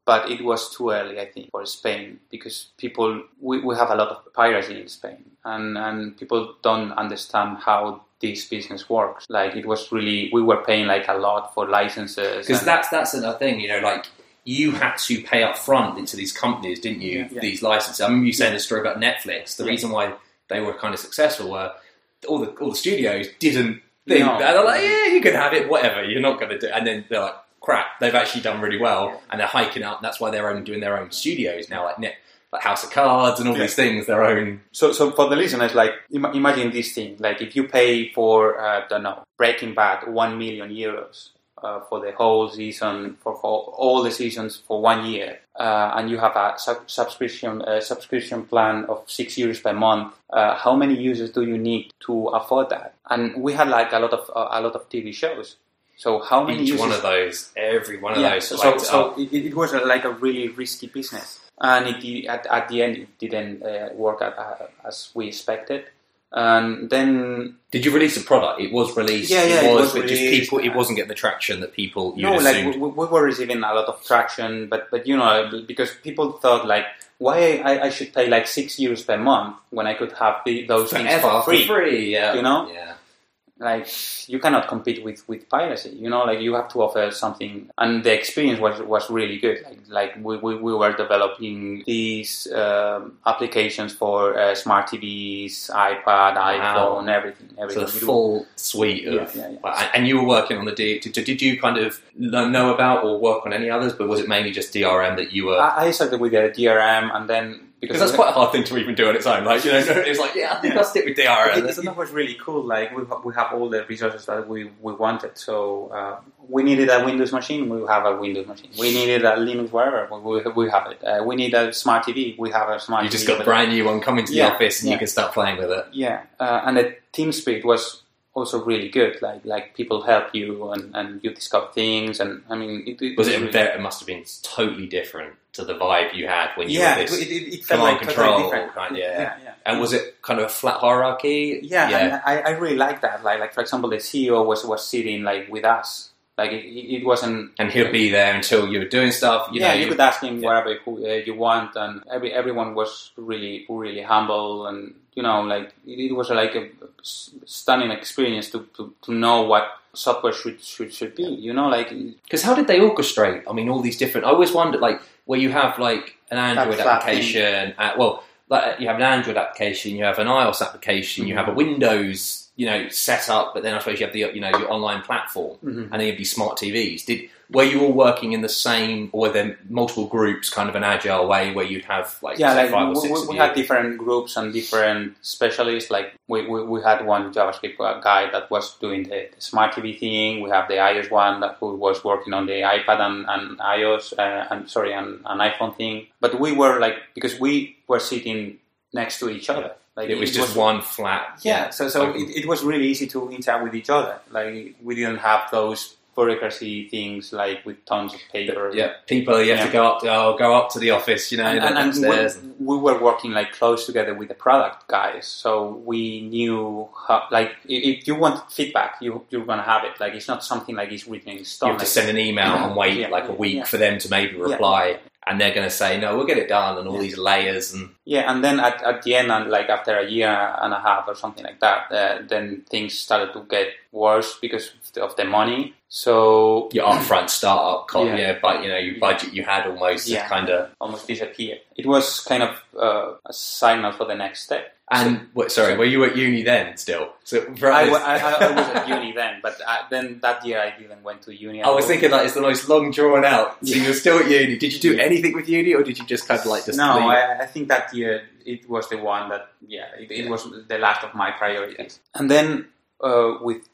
but it was too early, I think, for Spain because people we, we have a lot of piracy in Spain, and and people don't understand how this business works. Like it was really we were paying like a lot for licenses Because that's that's another thing, you know, like you had to pay up front into these companies, didn't you? Yeah, yeah. These licenses. I remember you saying the story about Netflix. The Yeah. reason why they were kind of successful were all the all the studios didn't think No. that. They're like, yeah, you can have it, whatever. You're not going to do. And then they're like, crap, they've actually done really well, and they're hiking up. And that's why they're only doing their own studios now, like net, like House of Cards and all Yeah. these things. Their own. So, so for the listeners, like Im- imagine this thing: like if you pay for, uh, don't know, Breaking Bad, one million euros uh, for the whole season, for, for all the seasons for one year, uh, and you have a sub- subscription uh, subscription plan of six euros per month. Uh, how many users do you need to afford that? And we had like a lot of uh, a lot of TV shows. So how many Each users? one of those, every one of yeah, those. so, so it, it was uh, like a really risky business, and it, at, at the end it didn't uh, work uh, as we expected. And then Did you release a product? It was released. Yeah, yeah, it it was, was but just released. people. It wasn't getting the traction that people you no, like we, we were receiving a lot of traction, but but you know because people thought like why I, I should pay like six euros per month when I could have the, those things Forever, for free. yeah. you know? Yeah. Like you cannot compete with with piracy you know like you have to offer something and the experience was was really good like like we, we, we were developing these um, applications for uh, smart tvs ipad iphone everything everything So the full suite of, Yeah, yeah, yeah. And- you were working on the D. Did, did you kind of know know about or work on any others? But was it mainly just DRM that you were? I, I started with the drm and then because that's quite a hard thing to even do on its own. Like you know, it's like yeah, I think Yeah. I'll stick with DRM. it, it, it was really cool. Like we, we have all the resources that we, we wanted. So uh, we needed a Windows machine. We have a Windows machine. We needed a Linux whatever. We, we, we have it. Uh, we need a smart TV. We have a smart. You TV. just got a brand new one coming to the Yeah, office, and yeah. you can start playing with it. Yeah, uh, and the team spirit was also really good. Like like people help you and, and you discover things. And I mean, it, it Was it? really- Very, it must have been totally different to the vibe you had when you Yeah, were it, this. it, it, it felt command like control totally different. kind, yeah. yeah, yeah. and was it kind of a flat hierarchy? Yeah, and I, I really like that. Like, like for example, the CEO was, was sitting like with us. Like it, it it wasn't. and he'll be there until you were doing stuff. You yeah, know, you could ask him whatever who, uh, you want, and every everyone was really really humble, and you know, like it, it was like a stunning experience to, to, to know what software should should, should be. You know, like Because how did they orchestrate? I mean, all these different. I always wondered, like, where you have like an Android application. Uh, well, like you have an Android application, you have an iOS application, you have a Windows, you know, set up, But then I suppose you have the you know your online platform, Mhm. and then you have these smart TVs. Did were you all working in the same, or were there multiple groups, kind of an agile way, where you'd have like yeah, like five or we, six we, we had different groups and different specialists. Like we, we, we had one JavaScript guy that was doing the, smart TV thing. We have the iOS one that who was working on the iPad and, and iOS uh, and sorry, and an iPhone thing. But we were like because we were sitting next to each other. Like it was just one flat. Yeah, so so Okay. it, it was really easy to interact with each other. Like we didn't have those bureaucracy things like with tons of paper. Yeah, people you have Yeah. to go up to oh, go up to the office, you know, and, and, and we, we were working like close together with the product guys, so we knew how. Like, if you want feedback, you you're gonna have it. Like, it's not something like it's written in you have to send an email and wait Yeah, like a week yeah. for them to maybe reply, and they're going to say no, we'll get it done, and all Yeah. these layers and yeah, and then at, at the end, and like after a year and a half or something like that, uh, then things started to get worse because of the, of the money. So your upfront startup cost, yeah. Yeah. but you know your budget you had almost Yeah. kind of. almost disappeared. It was kind of uh, a signal for the next step. And what, sorry, were you at uni then still? So I, I, I I was at uni then, but I, then that year I didn't went to uni. I was thinking like it's the most long drawn out. So Yeah. you were still at uni. Did you do anything with uni, or did you just kind of like just no, I think that year it was the one that yeah, it, it was the last of my priorities. And then uh, with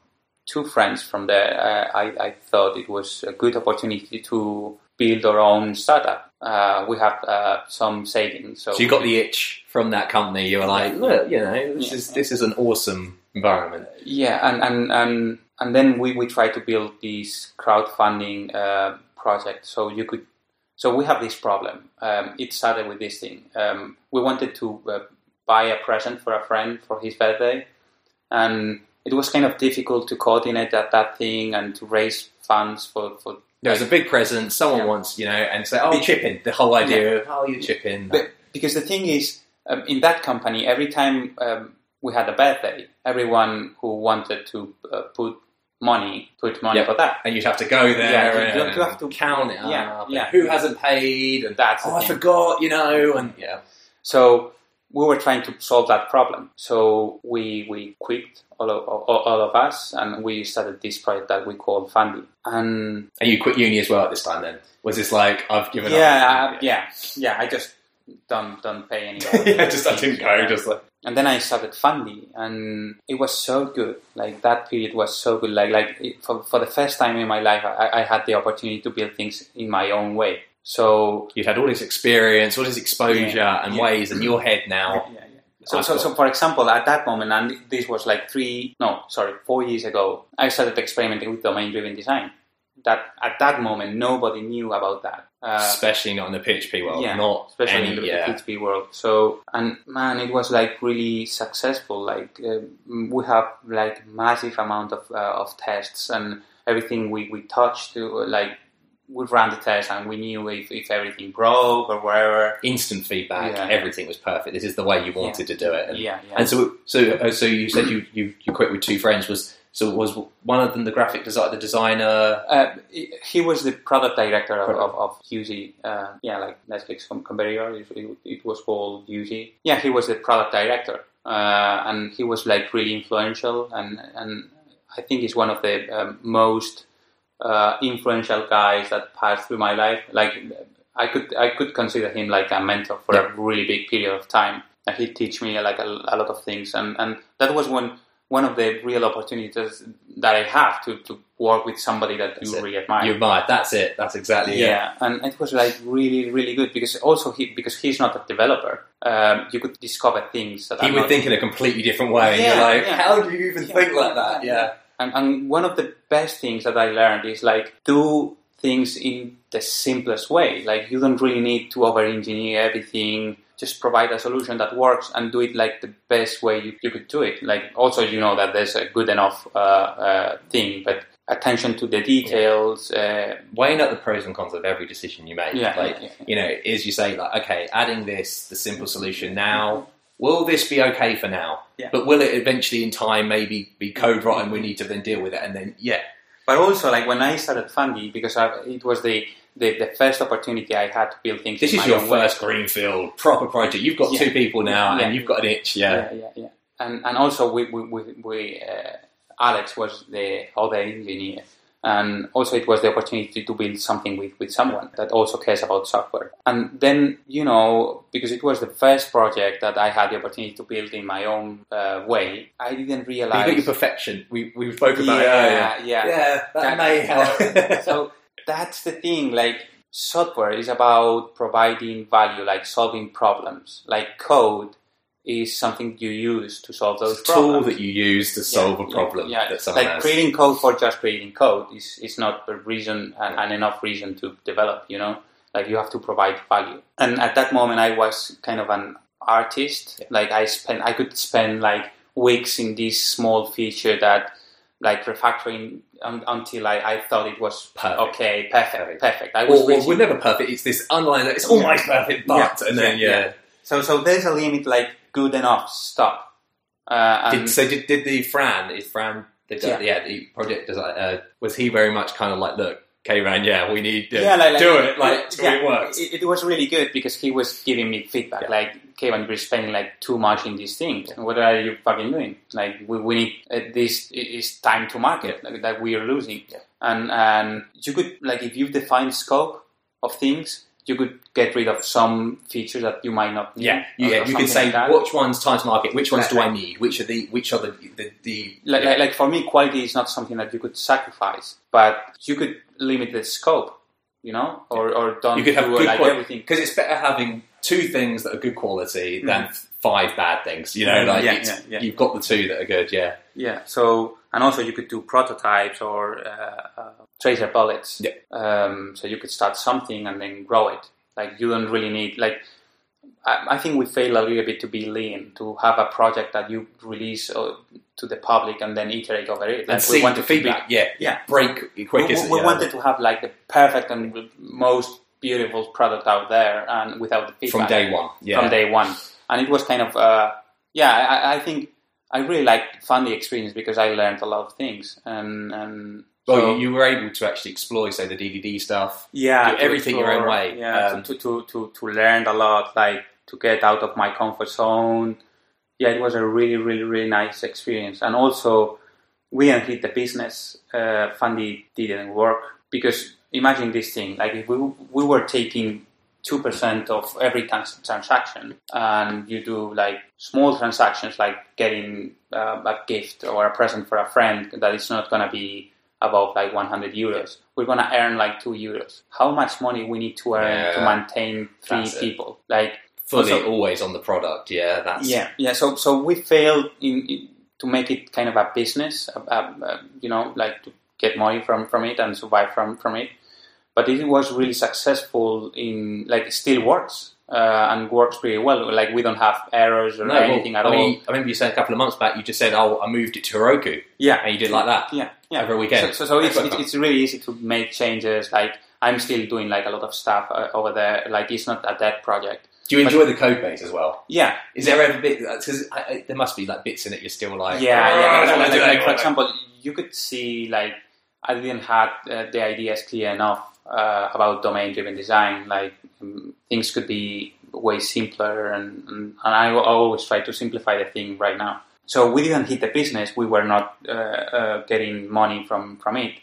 two friends from there, uh, I, I thought it was a good opportunity to build our own startup. Uh, we have uh, some savings, so, So you got the itch from that company. You were like, look, you know, this Yeah. is this is an awesome environment. Yeah, and and and, and then we, we try to build this crowdfunding uh, project. So you could, so we have this problem. Um, it started with this thing. Um, we wanted to uh, buy a present for a friend for his birthday, and it was kind of difficult to coordinate that, that thing and to raise funds for, for There's a big present. Someone Yeah. wants, you know, and say, "Oh, chip in." The whole idea of, "Oh, you chip in." But because the thing is, um, in that company, every time um, we had a birthday, everyone who wanted to uh, put money put money Yeah. for that. and you'd have to go there Yeah, you- and you have to- count it Yeah, up. yeah. who hasn't paid? And That's oh, I forgot, you know, and yeah. So we were trying to solve that problem. So we we quit all of, all, all of us, and we started this project that we call Fundy. And And you quit uni as well at this time. Then was this like I've given yeah, up? uh, yeah, yeah. I just don't don't pay anymore. yeah, just I didn't go. Just like and then I started Fundy, and it was so good. Like that period was so good. Like like it, for for the first time in my life, I, I had the opportunity to build things in my own way. So you'd had all this experience, all this exposure Yeah, and yeah. ways, in your head now. Yeah, yeah. So, so, so, for example, at that moment, and this was like three, no, sorry, four years ago, I started experimenting with domain-driven design. That at that moment, nobody knew about that. Uh, especially not in the PHP world, yeah, not especially any, in the yeah. PHP world. So, and man, it was like really successful. Like uh, we have like massive amount of uh, of tests and everything we we touched. To, like we ran the test and we knew if, if everything broke or whatever. instant feedback. Yeah. Everything was perfect. This is the way you wanted to do it. And, Yeah, yeah. and so, so, uh, so you said you, you, you quit with two friends. Was so was one of them the graphic design, the designer? Uh, he was the product director of, of, of Youzee. Uh, yeah, like Netflix from competitor. It, it, it was called Youzee. Yeah, he was the product director, uh, and he was like really influential. And and I think he's one of the um, most uh, influential guys that passed through my life. Like I could I could consider him like a mentor for a really big period of time. And he teach me like a, a lot of things, and and that was one one of the real opportunities that I have to, to work with somebody that That's you it. really admire. You admired. That's it. That's exactly it. yeah, and it was like really, really good because also he because he's not a developer, um, you could discover things that He are would not- think in a completely different way. and Yeah, you're like, yeah. how do you even Yeah, think like that? yeah. Yeah. And, and one of the best things that I learned is like do things in the simplest way. Like you don't really need to over engineer everything. Just provide a solution that works and do it like the best way you, you could do it. Like also you know that there's a good enough uh, uh, thing, but attention to the details. Uh, Weighing up the pros and cons of every decision you make. Yeah, like yeah, yeah. you know, is you say like, okay, adding this, the simple solution now. Will this be okay for now? Yeah. But will it eventually in time maybe be code right and we need to then deal with it and then yeah. But also, like when I started Fundy, because I, it was the, the the first opportunity I had to build things. This is your first greenfield proper project. You've got Yeah. two people now Yeah. and you've got an itch, yeah. yeah, yeah, yeah. And and also we we, we, we uh, Alex was the other engineer, and also it was the opportunity to build something with, with someone that also cares about software. And then you know because it was the first project that I had the opportunity to build in my own uh, way, I didn't You realize. your perfection. We we spoke about it yeah, earlier. yeah, Yeah, that, That- may help. so that's the thing like software is about providing value like solving problems like code is something you use to solve those It's a tool that you use to solve Yeah, a problem yeah, yeah. that someone like has. creating code for just creating code is, is not a reason and, and enough reason to develop you know like you have to provide value and at that moment i was kind of an artist like i spent i could spend like weeks in this small feature that like refactoring un, until I, I thought it was Perfect. okay perfect Perfect. i was Well, well, we're never perfect. It's this underlying. It's almost perfect, but Yeah, and then yeah, yeah. yeah. so so there's a limit like good enough stop uh, Did, so did, did the Fran? Is Fran the Yeah. yeah, the project design? Uh, was he very much kind of like, look, Keyvan, yeah, we need yeah, yeah, like, like do it, like yeah, it works. It, it was really good because he was giving me feedback, Yeah. like, Keyvan, you're spending like too much in these things. What are you fucking doing? Like, we, we need uh, this is time to market like, that we are losing, Yeah. and and you could like if you define scope of things, you could get rid of some features that you might not need. yeah, yeah. You can say like which ones time to market, which ones Right, do I need, which are the which are the the, the like, yeah. like, like for me, quality is not something that you could sacrifice, but you could limit the scope, you know, or or don't you could have do good like quality everything. because it's better having two things that are good quality than five bad things. You know, Mm, like yeah, yeah, yeah. you've got the two that are good. Yeah, Yeah. So and also you could do prototypes or uh, uh, tracer bullets. Yeah. Um, so you could start something and then grow it. Like you don't really need like I, I think we fail a little bit to be lean, to have a project that you release uh, to the public and then iterate over it. and Like, see we want the to be- feedback. Yeah, Yeah. break quick. we, we Yeah. wanted to have like the perfect and most beautiful product out there, and without the feedback from day one. Yeah, from day one. And it was kind of, uh, yeah, I, I think I really liked Fundy experience because I learned a lot of things. And, and Well, so- you, you were able to actually explore, say, the DDD stuff. yeah, do everything your own way. Yeah, Um, to, to, to, to learn a lot, like to get out of my comfort zone. Yeah, it was a really, really, really nice experience. And also, we didn't hit the business. Uh, Fundy didn't work because imagine this thing: like if we we were taking two percent of every trans- transaction, and you do like small transactions, like getting uh, a gift or a present for a friend, that is not gonna be above like 100 euros. We're gonna earn like two euros. How much money we need to earn to maintain three That's it. people? Like Fully Also- always on the product. Yeah, that's yeah, yeah. So so we failed in, in to make it kind of a business, uh, uh, you know, like to get money from from it and survive from from it. But it was really successful in like it still works uh, and works pretty well. Like we don't have errors or No, well, anything at I all. mean, I remember you saying a couple of months back. You just said, "Oh, I moved it to Heroku," yeah, and you did like that. yeah, yeah. Over a weekend. So, so, so it's, it's it's really easy to make changes. Like I'm still doing like a lot of stuff uh, over there. Like it's not a dead project. Do you enjoy the code base as well? Yeah, Is there ever bit because there must be like bits in it you're still like, yeah, "Oh, yeah. Like, like, like, for example, you could see like I didn't have uh, the ideas clear enough uh, about domain-driven design. Like um, things could be way simpler, and, and, and I always try to simplify the thing right now. So we didn't hit the business. We were not uh, uh, getting money from from it,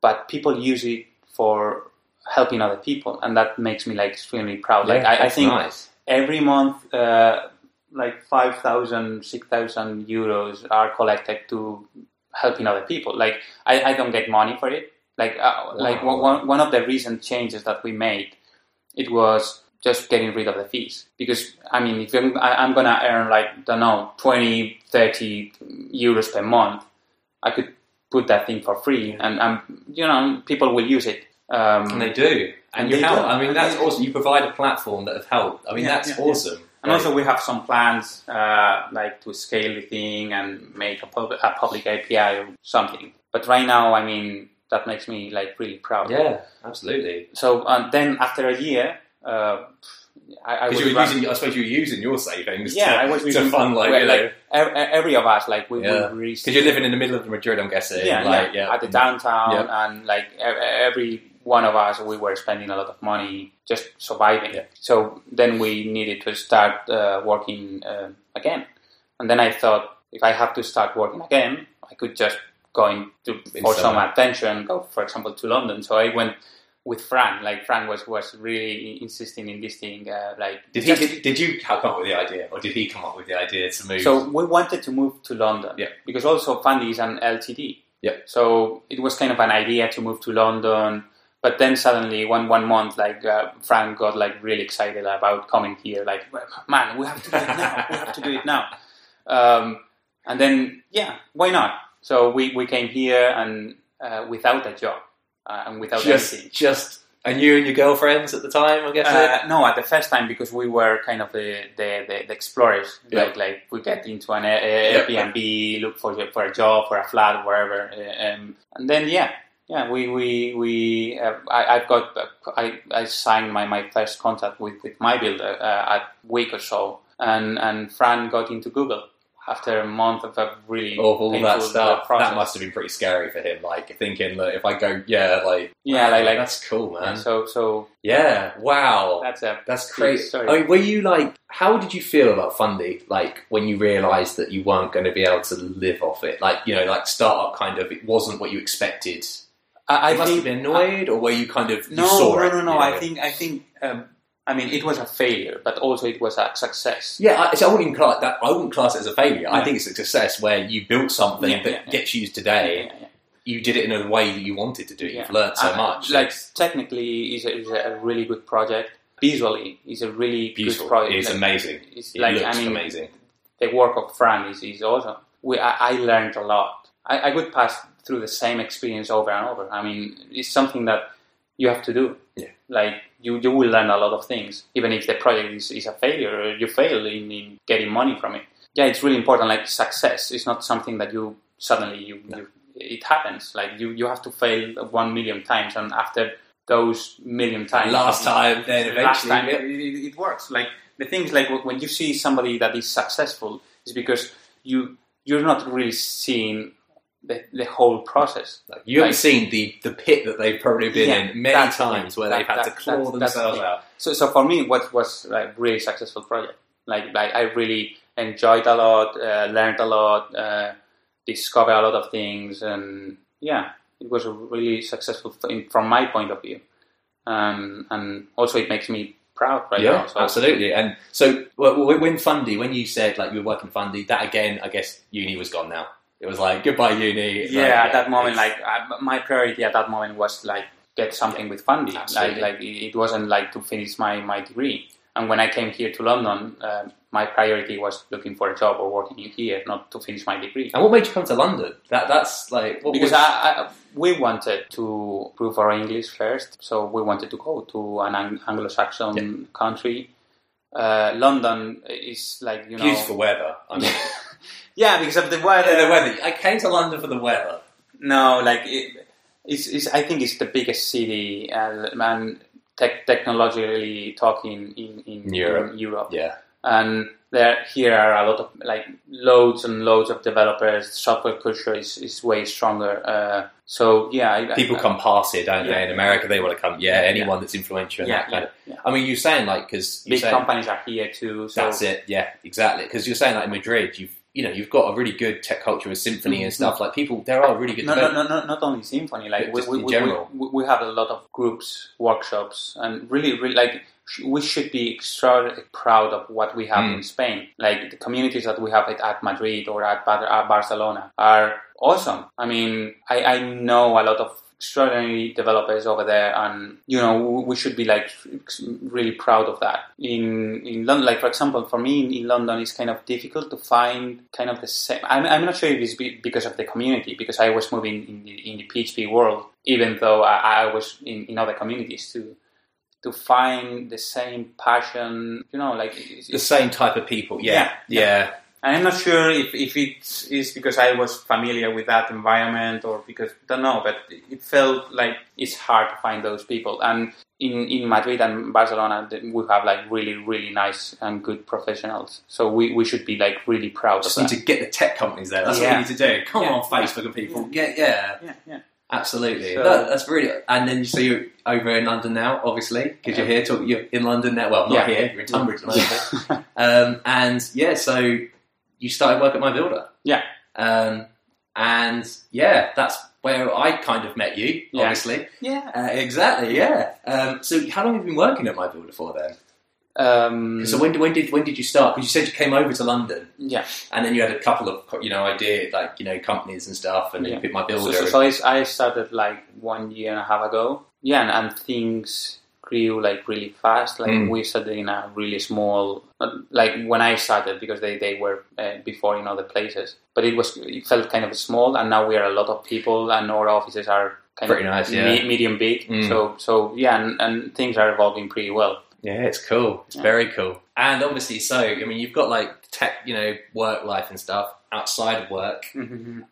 but people use it for helping other people, and that makes me like extremely proud. like I, I think nice. every month uh, like 5,000, 6,000 euros are collected to helping other people. Like I, I don't get money for it. Like uh, like one, one of the recent changes that we made, it was just getting rid of the fees. Because I mean, if I'm, I'm gonna earn like don't know 20, 30 euros per month, I could put that thing for free, and um, you know people will use it. Um, And they do, and, And you help. do. I mean, that's awesome. You provide a platform that have helped. I mean, Yeah, that's yeah, yeah. awesome. And also, we have some plans, uh, like to scale the thing and make a, pub- a public API or something. But right now, I mean, that makes me like really proud. yeah, absolutely. So uh, then, after a year, uh, I, I was you were run- using, I suppose you were using your savings. yeah, to, I was using, to fund like, you know, like ev- every of us, like we Yeah. because you're living in the middle of Madrid. I'm guessing. yeah, like, yeah, at the downtown, Yeah. and like every one of us, we were spending a lot of money just surviving. Yeah. So then we needed to start uh, working uh, again, and then I thought if I have to start working again, I could just go into for some attention, go for example to London. So I went with Fran. Like Fran was was really insisting in this thing. Uh, like Did he? Did, did you come up with the idea, or did he come up with the idea to move? so we wanted to move to London. Yeah. Because also Fundy is an LTD. Yeah. So it was kind of an idea to move to London. But then suddenly one one month like uh, Fran got like really excited about coming here. Like man, we have to do it now. we have to do it now. Um, and then yeah, why not? So we, we came here and uh, without a job uh, and without just, anything. just, and you and your girlfriends at the time, I guess. Uh, no, at the first time because we were kind of the the, the, the explorers. Yeah. Like like we get into an a, a Yeah. Airbnb, look for for a job, for a flat, wherever, uh, um, and then yeah, yeah, we we we uh, I I've got I, I signed my, my first contract with with MyBuilder uh, a week or so, and and Fran got into Google after a month of a really of all that stuff. process. That must have been pretty scary for him. Like thinking that if I go, yeah, like Yeah, like- like- that's cool, man. So so yeah, wow, that's a that's crazy. story. I mean, were you like, how did you feel about Fundy? Like when you realised that you weren't going to be able to live off it, like you know, like startup kind of, it wasn't what you expected. I, I must think have been annoyed, or were you kind of you No, no, no, no. you I think, I think, um, I mean, it was a failure, but also it was a success. Yeah, I, so I wouldn't even class that. I wouldn't class it as a failure. I think it's a success where you built something Yeah, that yeah, yeah. gets used today. Yeah, yeah. You did it in a way that you wanted to do it. Yeah. You've learned so Uh, much. Like technically, is a, a really good project. Visually, is a really beautiful. good project. It's Like, amazing. It's It like looks I mean, amazing. the work of Fran is, is awesome. We, I, I learned a lot. I, I could pass through the same experience over and over. I mean, it's something that you have to do. Yeah. Like you, you will learn a lot of things, even if the project is, is a failure or you fail in, in getting money from it. Yeah, it's really important. Like success is not something that you suddenly you, you it happens. Like you, you have to fail one million times, and after those million times, Last time, then last eventually. time it, it, it works. Like the thing is, like when you see somebody that is successful, is because you you're not really seeing the, the whole process. Like, you haven't seen the, the pit that they've probably been Yeah, in many times where That- they've had that- to claw themselves out. So, so for me, what was like really successful project? Like, like I really enjoyed a lot, uh, learned a lot, uh, discovered a lot of things, and yeah, it was a really successful thing from my point of view. Um, and also, it makes me proud right yeah, now. So, absolutely. And so when Fundy, when you said like you were working Fundy, that again, I guess uni was gone now. It was like goodbye uni. Yeah, like, at that moment, like I, my priority at that moment was like get something with funding. Like, Absolutely. like it it wasn't like to finish my my degree. And when I came here to London, uh, my priority was looking for a job or working here, not to finish my degree. and what made you come to London? That that's like what Because was, I, I, we wanted to prove our English first, so we wanted to go to an Anglo-Saxon country. Uh, London is like you know, beautiful weather. I mean, yeah, because of the weather. the weather. I came to London for the weather. No, like it, it's, it's. I think it's the biggest city, uh, and tech technologically talking in in Europe. in Europe. Yeah, And there, here are a lot of like loads and loads of developers. Software culture is, is way stronger. Uh, so yeah, I, people I, come past here, don't Yeah. they? In America, they want to come. Yeah, anyone that's influential. and Yeah, that kind of. yeah, yeah. I mean, you're saying like because Big companies are here too. So That's it. Yeah, exactly. Because you're saying like in Madrid, you've you know you've got a really good tech culture with Symfony and Mhm. stuff. Like people, there are really good. No, no, no, no, not only Symfony. Like we, we, in we, general. we, have a lot of groups, workshops, and really, really like we should be extraordinarily proud of what we have Mm. in Spain. Like the communities that we have at, at Madrid or at, at Barcelona are awesome. I mean, I, I know a lot of extraordinary developers over there, and you know we- should be like really proud of that. In in London, like for example, for me in, in London, it's kind of difficult to find kind of the same. I'm, I'm not sure if it's because of the community, because I was moving in the in the PHP world, even though I, I was in, in other communities too. To find the same passion, you know, like the same type of people. Yeah, Yeah, yeah. and I'm not sure if, if it is because I was familiar with that environment or because don't know, but it felt like it's hard to find those people. And in, in Madrid and Barcelona, we have like really really nice and good professionals. So we, we should be like really proud Just need that. to get the tech companies there. That's Yeah. what we need to do. Come Yeah. on, Facebook and people. Yeah, yeah. yeah, yeah. Absolutely. So- That- that's really. And then so you're over in London now, obviously, because you're here. Talk, you're in London now. Well, not here. You're in Tunbridge at the moment. Um, and yeah, so you started work at MyBuilder. Yeah. Um, and yeah, that's where I kind of met you, Yeah. obviously. yeah. Uh, exactly, yeah. Um, so how long have you been working at MyBuilder for then? Um, So when, when did when did you start? Because you said you came over to London, yeah. and then you had a couple of you know idea like you know companies and stuff, and Yeah. you picked MyBuilder. so, so I, s- I started like one year and a half ago. Yeah, and, and things grew like really fast. Like Mm. we started in a really small, like when I started because they, they were uh, before in other places. But it was it felt kind of small, and now we are a lot of people, and our offices are kind Pretty of nice, yeah. me- medium big. Mm. So so yeah, and, and things are evolving pretty well. Yeah, it's cool. It's Yeah. very cool. And obviously, so I mean, you've got like tech, you know, work life and stuff outside of work.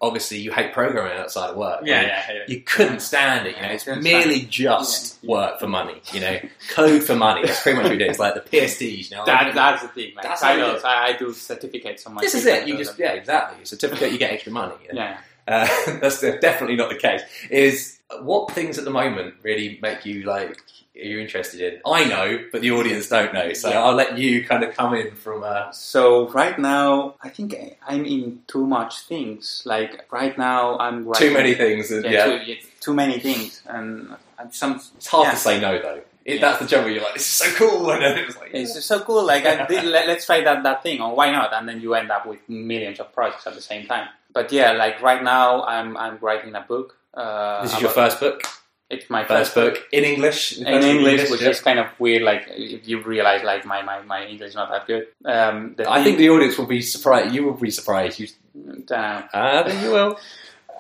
Obviously, you hate programming outside of work. I mean, yeah. You couldn't stand it, you know. It's merely just Yeah. work for money, you know. Code for money. That's pretty much what we do. it is. Like the PSDs, you know. That, that's the thing. Like, That's titles. I, I do certificates on my. this is it. You just yeah, exactly. Certificate, you get extra money. you know. yeah. Uh, that's definitely not the case. Is what things at the moment really make you like you're interested in? I know, but the audience don't know. So Yeah. I'll let you kind of come in from. Uh, So right now, I think I'm in too much things. Like right now, I'm too many things. and- Yeah, yeah, Too, too many things, and some. it's hard yeah. to say no though. It. That's the joke where you're like, this is so cool, and then it's like, It's so cool. Like I did, let, let's try that that thing, or why not? And then you end up with millions of projects at the same time. But yeah, like right now, I'm I'm writing a book. Uh, this is your first book, It's my first book in English. in First English, which yeah. is kind of weird. Like if you realize, like my, my, my English is not that good. Um, I thing- think the audience will be surprised. You will be surprised. You. I think you will.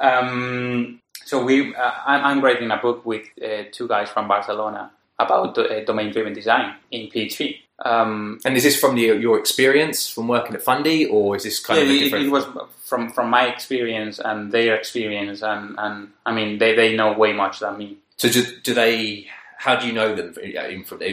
Um, so we, uh, I'm, I'm writing a book with uh, two guys from Barcelona about uh, domain-driven design in PHP. Um, And is this from the, your experience from working at Fundy, or is this kind yeah, of a it, different? it was from from my experience and their experience, and, and I mean they, they know way much than me. so do, do they? How do you know them?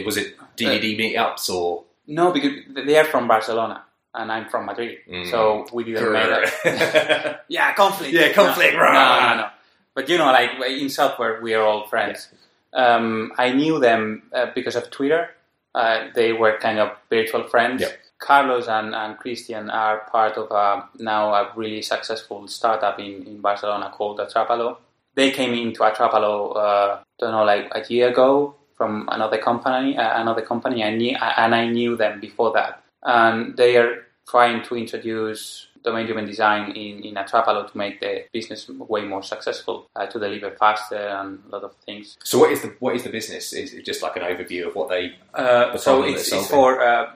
Was it DDD meetups or? No, because they are from Barcelona and I'm from Madrid, Mm. so we didn't make it. yeah, conflict. Yeah, conflict. No, no, no, no. But you know, like in software, we are all friends. Um, I knew them uh, because of Twitter. Uh, they were kind of virtual friends. Yep. Carlos and, and Christian are part of a, now a really successful startup in, in Barcelona called Atrapalo. They came into Atrapalo, uh, don't know, like a year ago from another company. Uh, another company, I knew, and I knew them before that. And they are trying to introduce domain-driven design in, in Atrapalo to make the business way more successful, uh, to deliver faster and a lot of things. So what is the what is the business? Is it just like an overview of what they? Uh, so it's, it's for uh,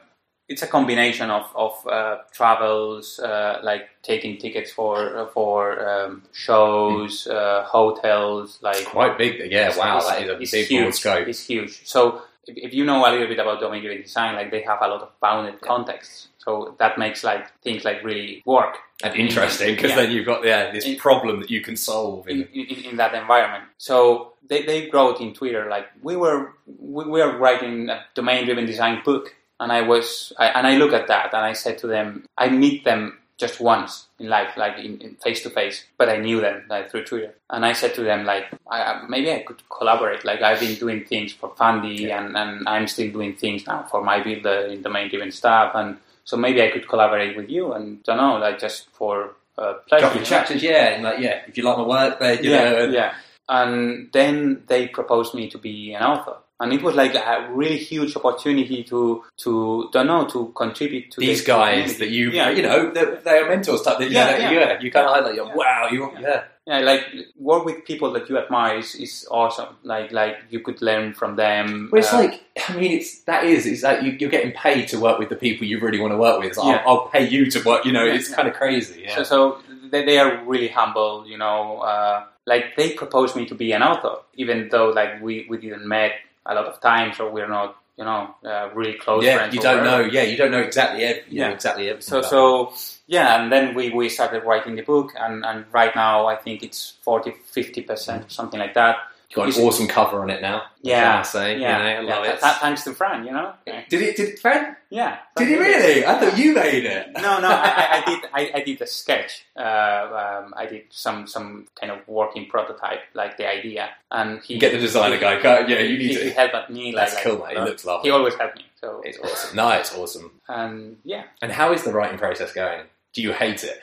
it's a combination of of uh, travels, uh, like taking tickets for for um, shows, uh, hotels, like Quite big. Yeah. It's- Wow. it's- That is a big huge. scope. It's huge. So if, if you know a little bit about domain-driven design, like they have a lot of bounded contexts. So that makes like things like really work and interesting because Yeah. then you've got yeah this In- problem that you can solve. in, In, in, in that environment. So they, they wrote in Twitter like we were we were writing a domain driven design book, and I was I, and I look at that and I said to them I meet them just once in life, like in face to face, but I knew them like through Twitter, and I said to them like I, maybe I could collaborate. Like I've been doing things for Fundy, and, and I'm still doing things now for MyBuilder in domain driven stuff, and so maybe I could collaborate with you, and don't know, like just for uh, pleasure. Drop your chapters, yeah, and like yeah, if you like my work, then you yeah, know, yeah. And then they proposed me to be an author, and it was like a really huge opportunity to to don't know to contribute to these the guys community. that you yeah. you know they, are mentors type. That, you Yeah, know, yeah. yeah. you kind of like, Yeah. wow, you yeah. yeah, like work with people that you admire is, is awesome. Like like you could learn from them. Well, it's Uh, like I mean, it's that is it's like you, you're getting paid to work with the people you really want to work with. It's like, Yeah. I'll, I'll pay you to work. You know, Yeah, it's yeah. kind of crazy. Yeah. So, so they, they are really humble, you know. Uh, like they proposed me to be an author, even though like we, we didn't met a lot of times or we're not, you know, uh, really close yeah, friends. you don't whatever. know. Yeah, you don't know exactly. Ev- you know Yeah. exactly everything. So so yeah, and then we, we started writing the book, and, and right now I think it's 40 50 percent something like that. It. got an awesome cover on it now. Yeah, I say, yeah, you know, I yeah. love th- it. th- thanks to Fran, you know. Did it? Did Fred? Yeah. Did he Fran really? I thought you made it. no, no, I, I, did. I, I did a sketch. Uh, um, I did some some kind of working prototype, like the idea, and he Get the designer guy. Go, yeah, you need he, he to. helped me. Like, That's like, cool, mate. It uh, looks lovely. He always helped me. So It's awesome. No, it's awesome. and yeah. And how is the writing process going? Do you hate it?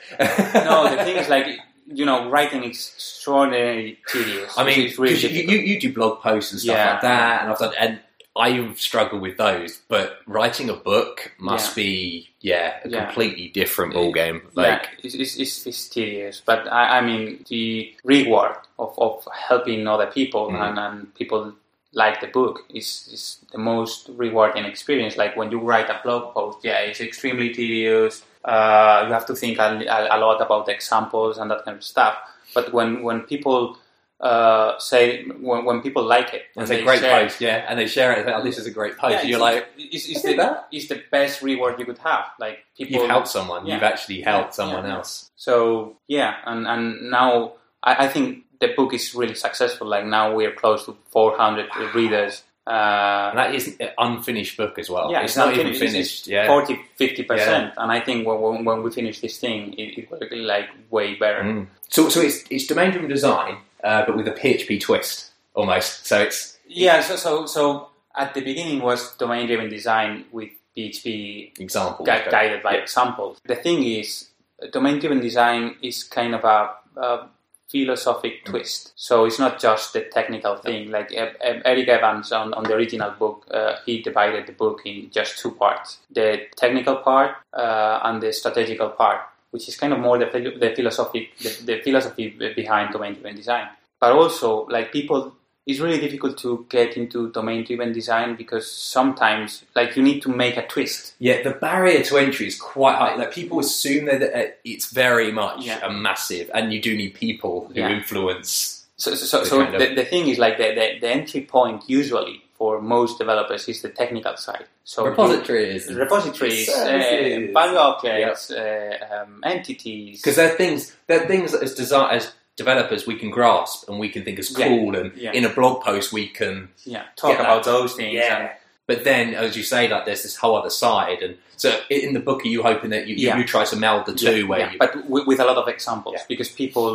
No, the thing is like you know, writing is extraordinarily tedious. I mean, really you, you, do blog posts and stuff Yeah. like that, and I've done, and I struggle with those. But writing a book must be, yeah, a Yeah. completely different ball game. Like, yeah, it's, it's, it's, tedious, but I, I mean the reward of, of helping other people Mhm. and, and people like the book is, is the most rewarding experience. Like when you write a blog post, yeah, it's extremely tedious. Uh, you have to think a, a, lot about examples and that kind of stuff. But when when people uh, say when, when people like it, when it's a great share post, yeah, and they share it. Oh, this is a great post. yeah, and you're it's- like, it's, it's, the, that. it's the best reward you could have. Like people, you've helped someone. yeah. You've actually helped someone yeah. else. So yeah, and and now I, I think the book is really successful. Like now we're close to 400 readers. Uh, that is an unfinished book as well. yeah, it's, not even finished. It's- finished. Yeah. 40, 50 percent. And I think when, when, when we finish this thing, it, it will be like way better. Mm. So, so it's it's domain driven design, uh, but with a PHP twist almost. So it's Yeah. So so so at the beginning was domain driven design with PHP example gui- guided by Yeah. examples. The thing is, domain driven design is kind of a, a philosophic Mm. twist. So it's not just the technical thing. Like Eric Evans on, on the original book, uh, he divided the book in just two parts: the technical part uh, and the strategical part, which is kind of more the, the philosophic the, the philosophy behind domain driven design. But also, like people it's really difficult to get into domain driven design because sometimes like you need to make a twist Yeah, the barrier to entry is quite high. Like people assume that it's very much Yeah. a massive, and you do need people who Yeah. influence So, so, so, The so of- the, the thing is like the, the, the entry point usually for most developers is the technical side. So you- repositories, repositories, uh, value objects, uh, um, entities. because they're things they're things that as design as developers we can grasp and we can think is Yeah. cool and Yeah. in a blog post we can yeah, talk about that. those things. And, but then as you say like there's this whole other side and so in the book are you hoping that you, you- Yeah. you try to meld the two yeah, where yeah, you but with, with a lot of examples Yeah. because people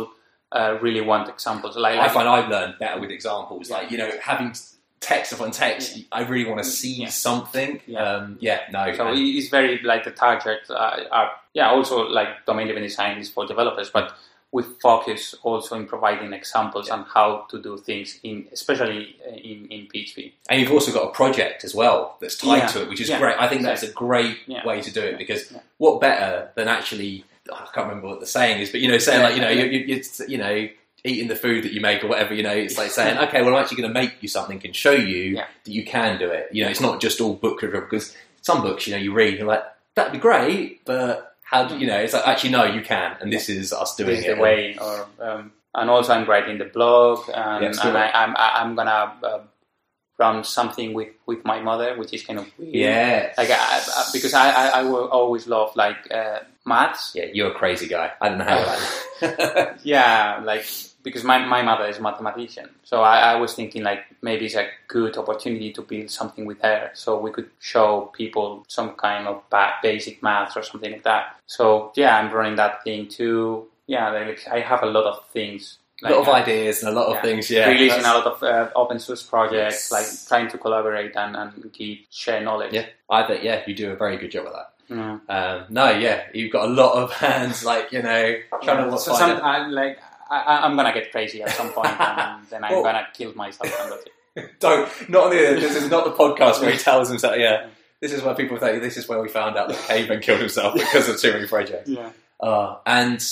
uh, really want examples. Like, I find I've learned better with examples like you know having text upon text Yeah. I really want to see Yeah. something Yeah. um, yeah no So and- it's very like the target uh, are yeah also like domain driven design is for developers, but we focus also in providing examples on how to do things in especially uh, in in PHP. And you've also got a project as well that's tied Yeah. to it, which is Yeah. great. I think that's a great Yeah. way to do it because Yeah. what better than actually, I can't remember what the saying is, but you know, saying Yeah. like, you know, you, you, you, you know, eating the food that you make or whatever, you know, it's like saying, okay, well, I'm actually going to make you something and show you Yeah. that you can do it. You know, it's not just all book review because some books, you know, you read and you're like, that'd be great, but how do you know? It's like, actually, no, you can. And this is us doing This is it. the way. Or um, and also I'm writing the blog, and, Yeah, and I, I'm I- I'm gonna uh, run something with with my mother, which is kind of weird. Yeah. Like I, I, because I, I, I will always love like uh, maths. Yeah, you're a crazy guy. I don't know how that. Yeah, like because my, my mother is a mathematician, so I, I was thinking like maybe it's a good opportunity to build something with her, so we could show people some kind of basic maths or something like that. So yeah, I'm running that thing too. Yeah, like I have a lot of things. a lot of uh, ideas and a lot of yeah. things, yeah. releasing That's- a lot of uh, open source projects, Yes. like trying to collaborate and, and give share knowledge. Yeah, I think yeah, you do a very good job of that. Yeah. Um, no, yeah, you've got a lot of hands, like you know, trying to so find some, I, like I, I- I'm gonna get crazy at some point, and then I'm Well- gonna kill myself. And that's it. Don't not on the. This is not the podcast where he tells himself. Yeah, this is where people think. This is where we found out that Keyvan killed himself because of too many projects. Yeah. Uh, and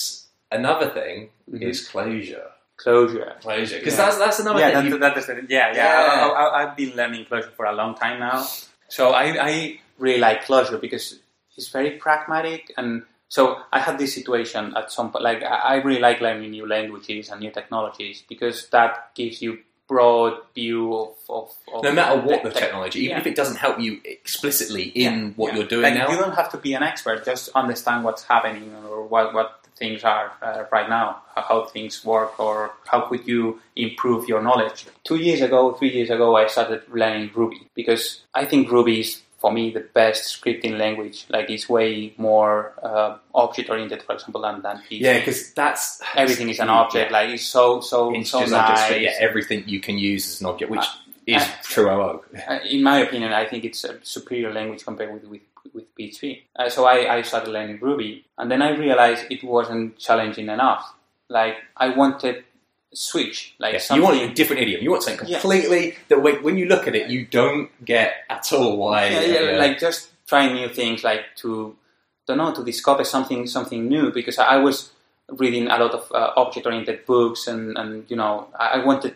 another thing Mhm. is Clojure. Clojure. Clojure, because Yeah. that's that's another yeah, thing. that, you- that is yeah, yeah. Yeah. I, I, I've been learning Clojure for a long time now, so I, I really like Clojure because it's very pragmatic. And so I had this situation at some point. Like I really like learning new languages and new technologies because that gives you broad view of, of, of no matter what the tech- technology, even yeah. if it doesn't help you explicitly in Yeah, what yeah. you're doing like, now, You don't have to be an expert; just understand what's happening or what what things are uh, right now, how, how things work, or how could you improve your knowledge. Two years ago, three years ago, I started learning Ruby because I think Ruby is for me the best scripting language. Like it's way more uh, object oriented, for example, than than PHP. yeah, because that's everything is an object. Like it's so so It's so nice. yeah, everything you can use as an object, which Uh, is uh, true OO. Uh, in my opinion, I think it's a superior language compared with with, with PHP. Uh, so I, I started learning Ruby, and then I realized it wasn't challenging enough. Like I wanted switch, like Yeah, you want a different idiom. You want something Yeah. completely that when, when you look at it, you don't get at all why. yeah, yeah, like just trying new things, like to don't know to discover something something new. Because I, I was reading a lot of uh, object oriented books, and and you know I, I wanted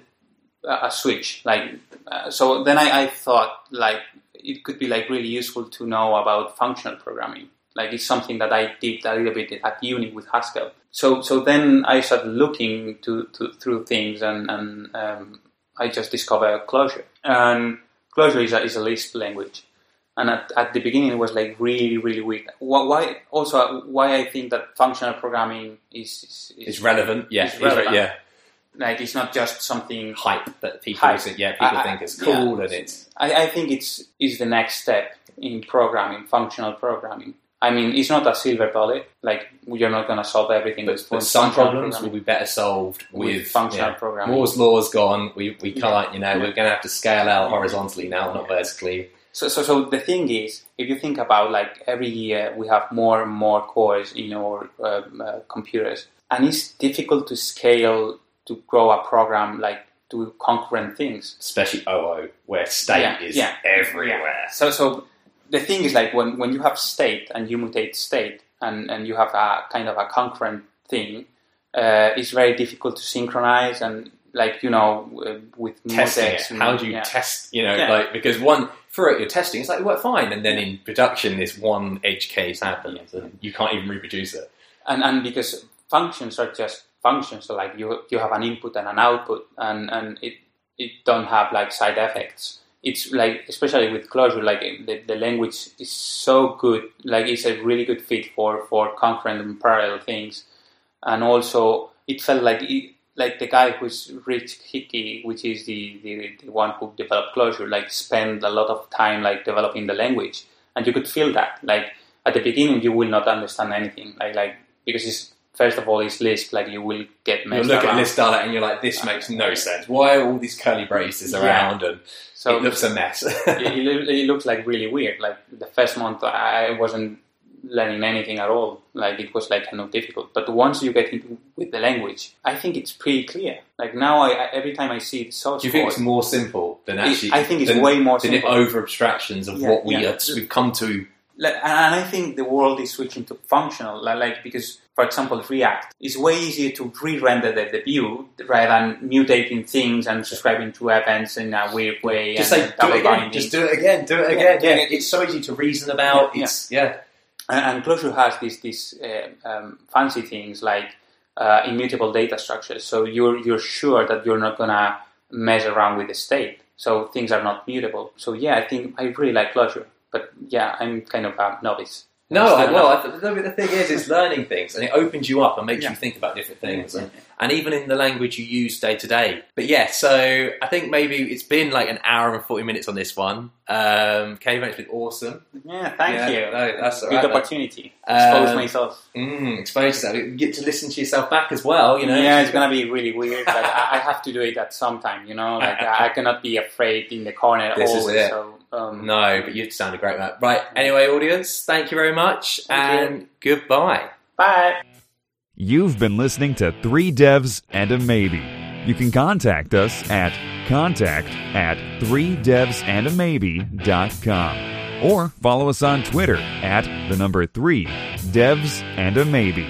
a, a switch. Like uh, so, then I, I thought like it could be like really useful to know about functional programming. Like it's something that I did a little bit at uni with Haskell. So so then I started looking to, to through things and and um, I just discovered Clojure. And Clojure is a, is a Lisp language. And at, at the beginning, it was like really, really weak. Why, why also why I think that functional programming is is, is it's relevant. Yeah, It's it's re- yeah, like it's not just something. hype that people Hype. think- yeah people I- think it's yeah. cool and it's I, I think it's is the next step in programming, functional programming. I mean, it's not a silver bullet. Like you're not going to solve everything but, with but some problems will be better solved With with, functional yeah. programming. Moore's law's gone. We we can't. You know, Yeah. we're going to have to scale out horizontally now, not vertically. So, so, so the thing is, if you think about like every year we have more and more cores in our um, uh, computers, and it's difficult to scale to grow a program like do concurrent things. Especially OO, where state Yeah, is yeah, everywhere. So, so the thing is like when, when you have state and you mutate state and, and you have a kind of a concurrent thing, uh, it's very difficult to synchronize and like you know uh, with testing it. and- How do you yeah. test? You know, Yeah. like because one throughout your testing, it's like it worked fine, and then in production, this one edge case happens, and you can't even reproduce it. and and because functions are just functions So like you you have an input and an output, and and it it don't have like side effects. It's like especially with Clojure like eh, the, the language is so good. Like it's a really good fit for for concurrent and parallel things, and also it felt like it, like the guy who's Rich Hickey, which is the, the, the one who developed Clojure, like spent a lot of time like developing the language, and you could feel that. Like at the beginning, you will not understand anything, like like because it's first of all it's Lisp, like you will get You messed look around. at Lisp dialect and you're like, this makes no sense. Why are all these curly braces Yeah. around? And So it looks a mess. it, it, looks like really weird. Like the first month, I wasn't learning anything at all. Like it was like kind of difficult. But once you get into with the language, I think it's pretty clear. Like now, I, I every time I see the source Do you think code, it's more simple than It- actually? I think it's than, way more than it simple. over abstractions of Yeah, what we yeah. are, we've come to. Like, and I think the world is switching to functional, like because, for example, React is way easier to re-render the, the view rather than mutating things and subscribing to events in a weird way. Just and say, do it again. binding. Just do it again. Do it again. Yeah, yeah. it's so easy to reason about. Yeah, It's yeah. And, and Clojure has these these uh, um, fancy things like uh, immutable data structures. So you're you're sure that you're not gonna mess around with the state. So things are not mutable. So yeah, I think I really like Clojure. But yeah, I'm kind of a novice. No, I, well, I, th- the, the thing is, it's learning things, and it opens you up and makes Yeah. you think about different things, Yeah, and, and even in the language you use day to day. But yeah, so I think maybe it's been like an hour and forty minutes on this one. Um, Keyvan, it's been awesome. yeah, thank you. no, that's Good right, opportunity. Expose Um, myself. Mm, expose yourself. You get to listen to yourself back as well. You know. yeah, it's gonna be really weird, but I, have to do it at some time. You know, like I, cannot be afraid in the corner This is always. it. So um, No, but you sounded great, Matt. Right. Anyway, audience, thank you very much, Thank and goodbye. bye. You've been listening to Three Devs and a Maybe. You can contact us at contact at 3devsandamaybe.com or follow us on Twitter at the number 3 devs and a maybe.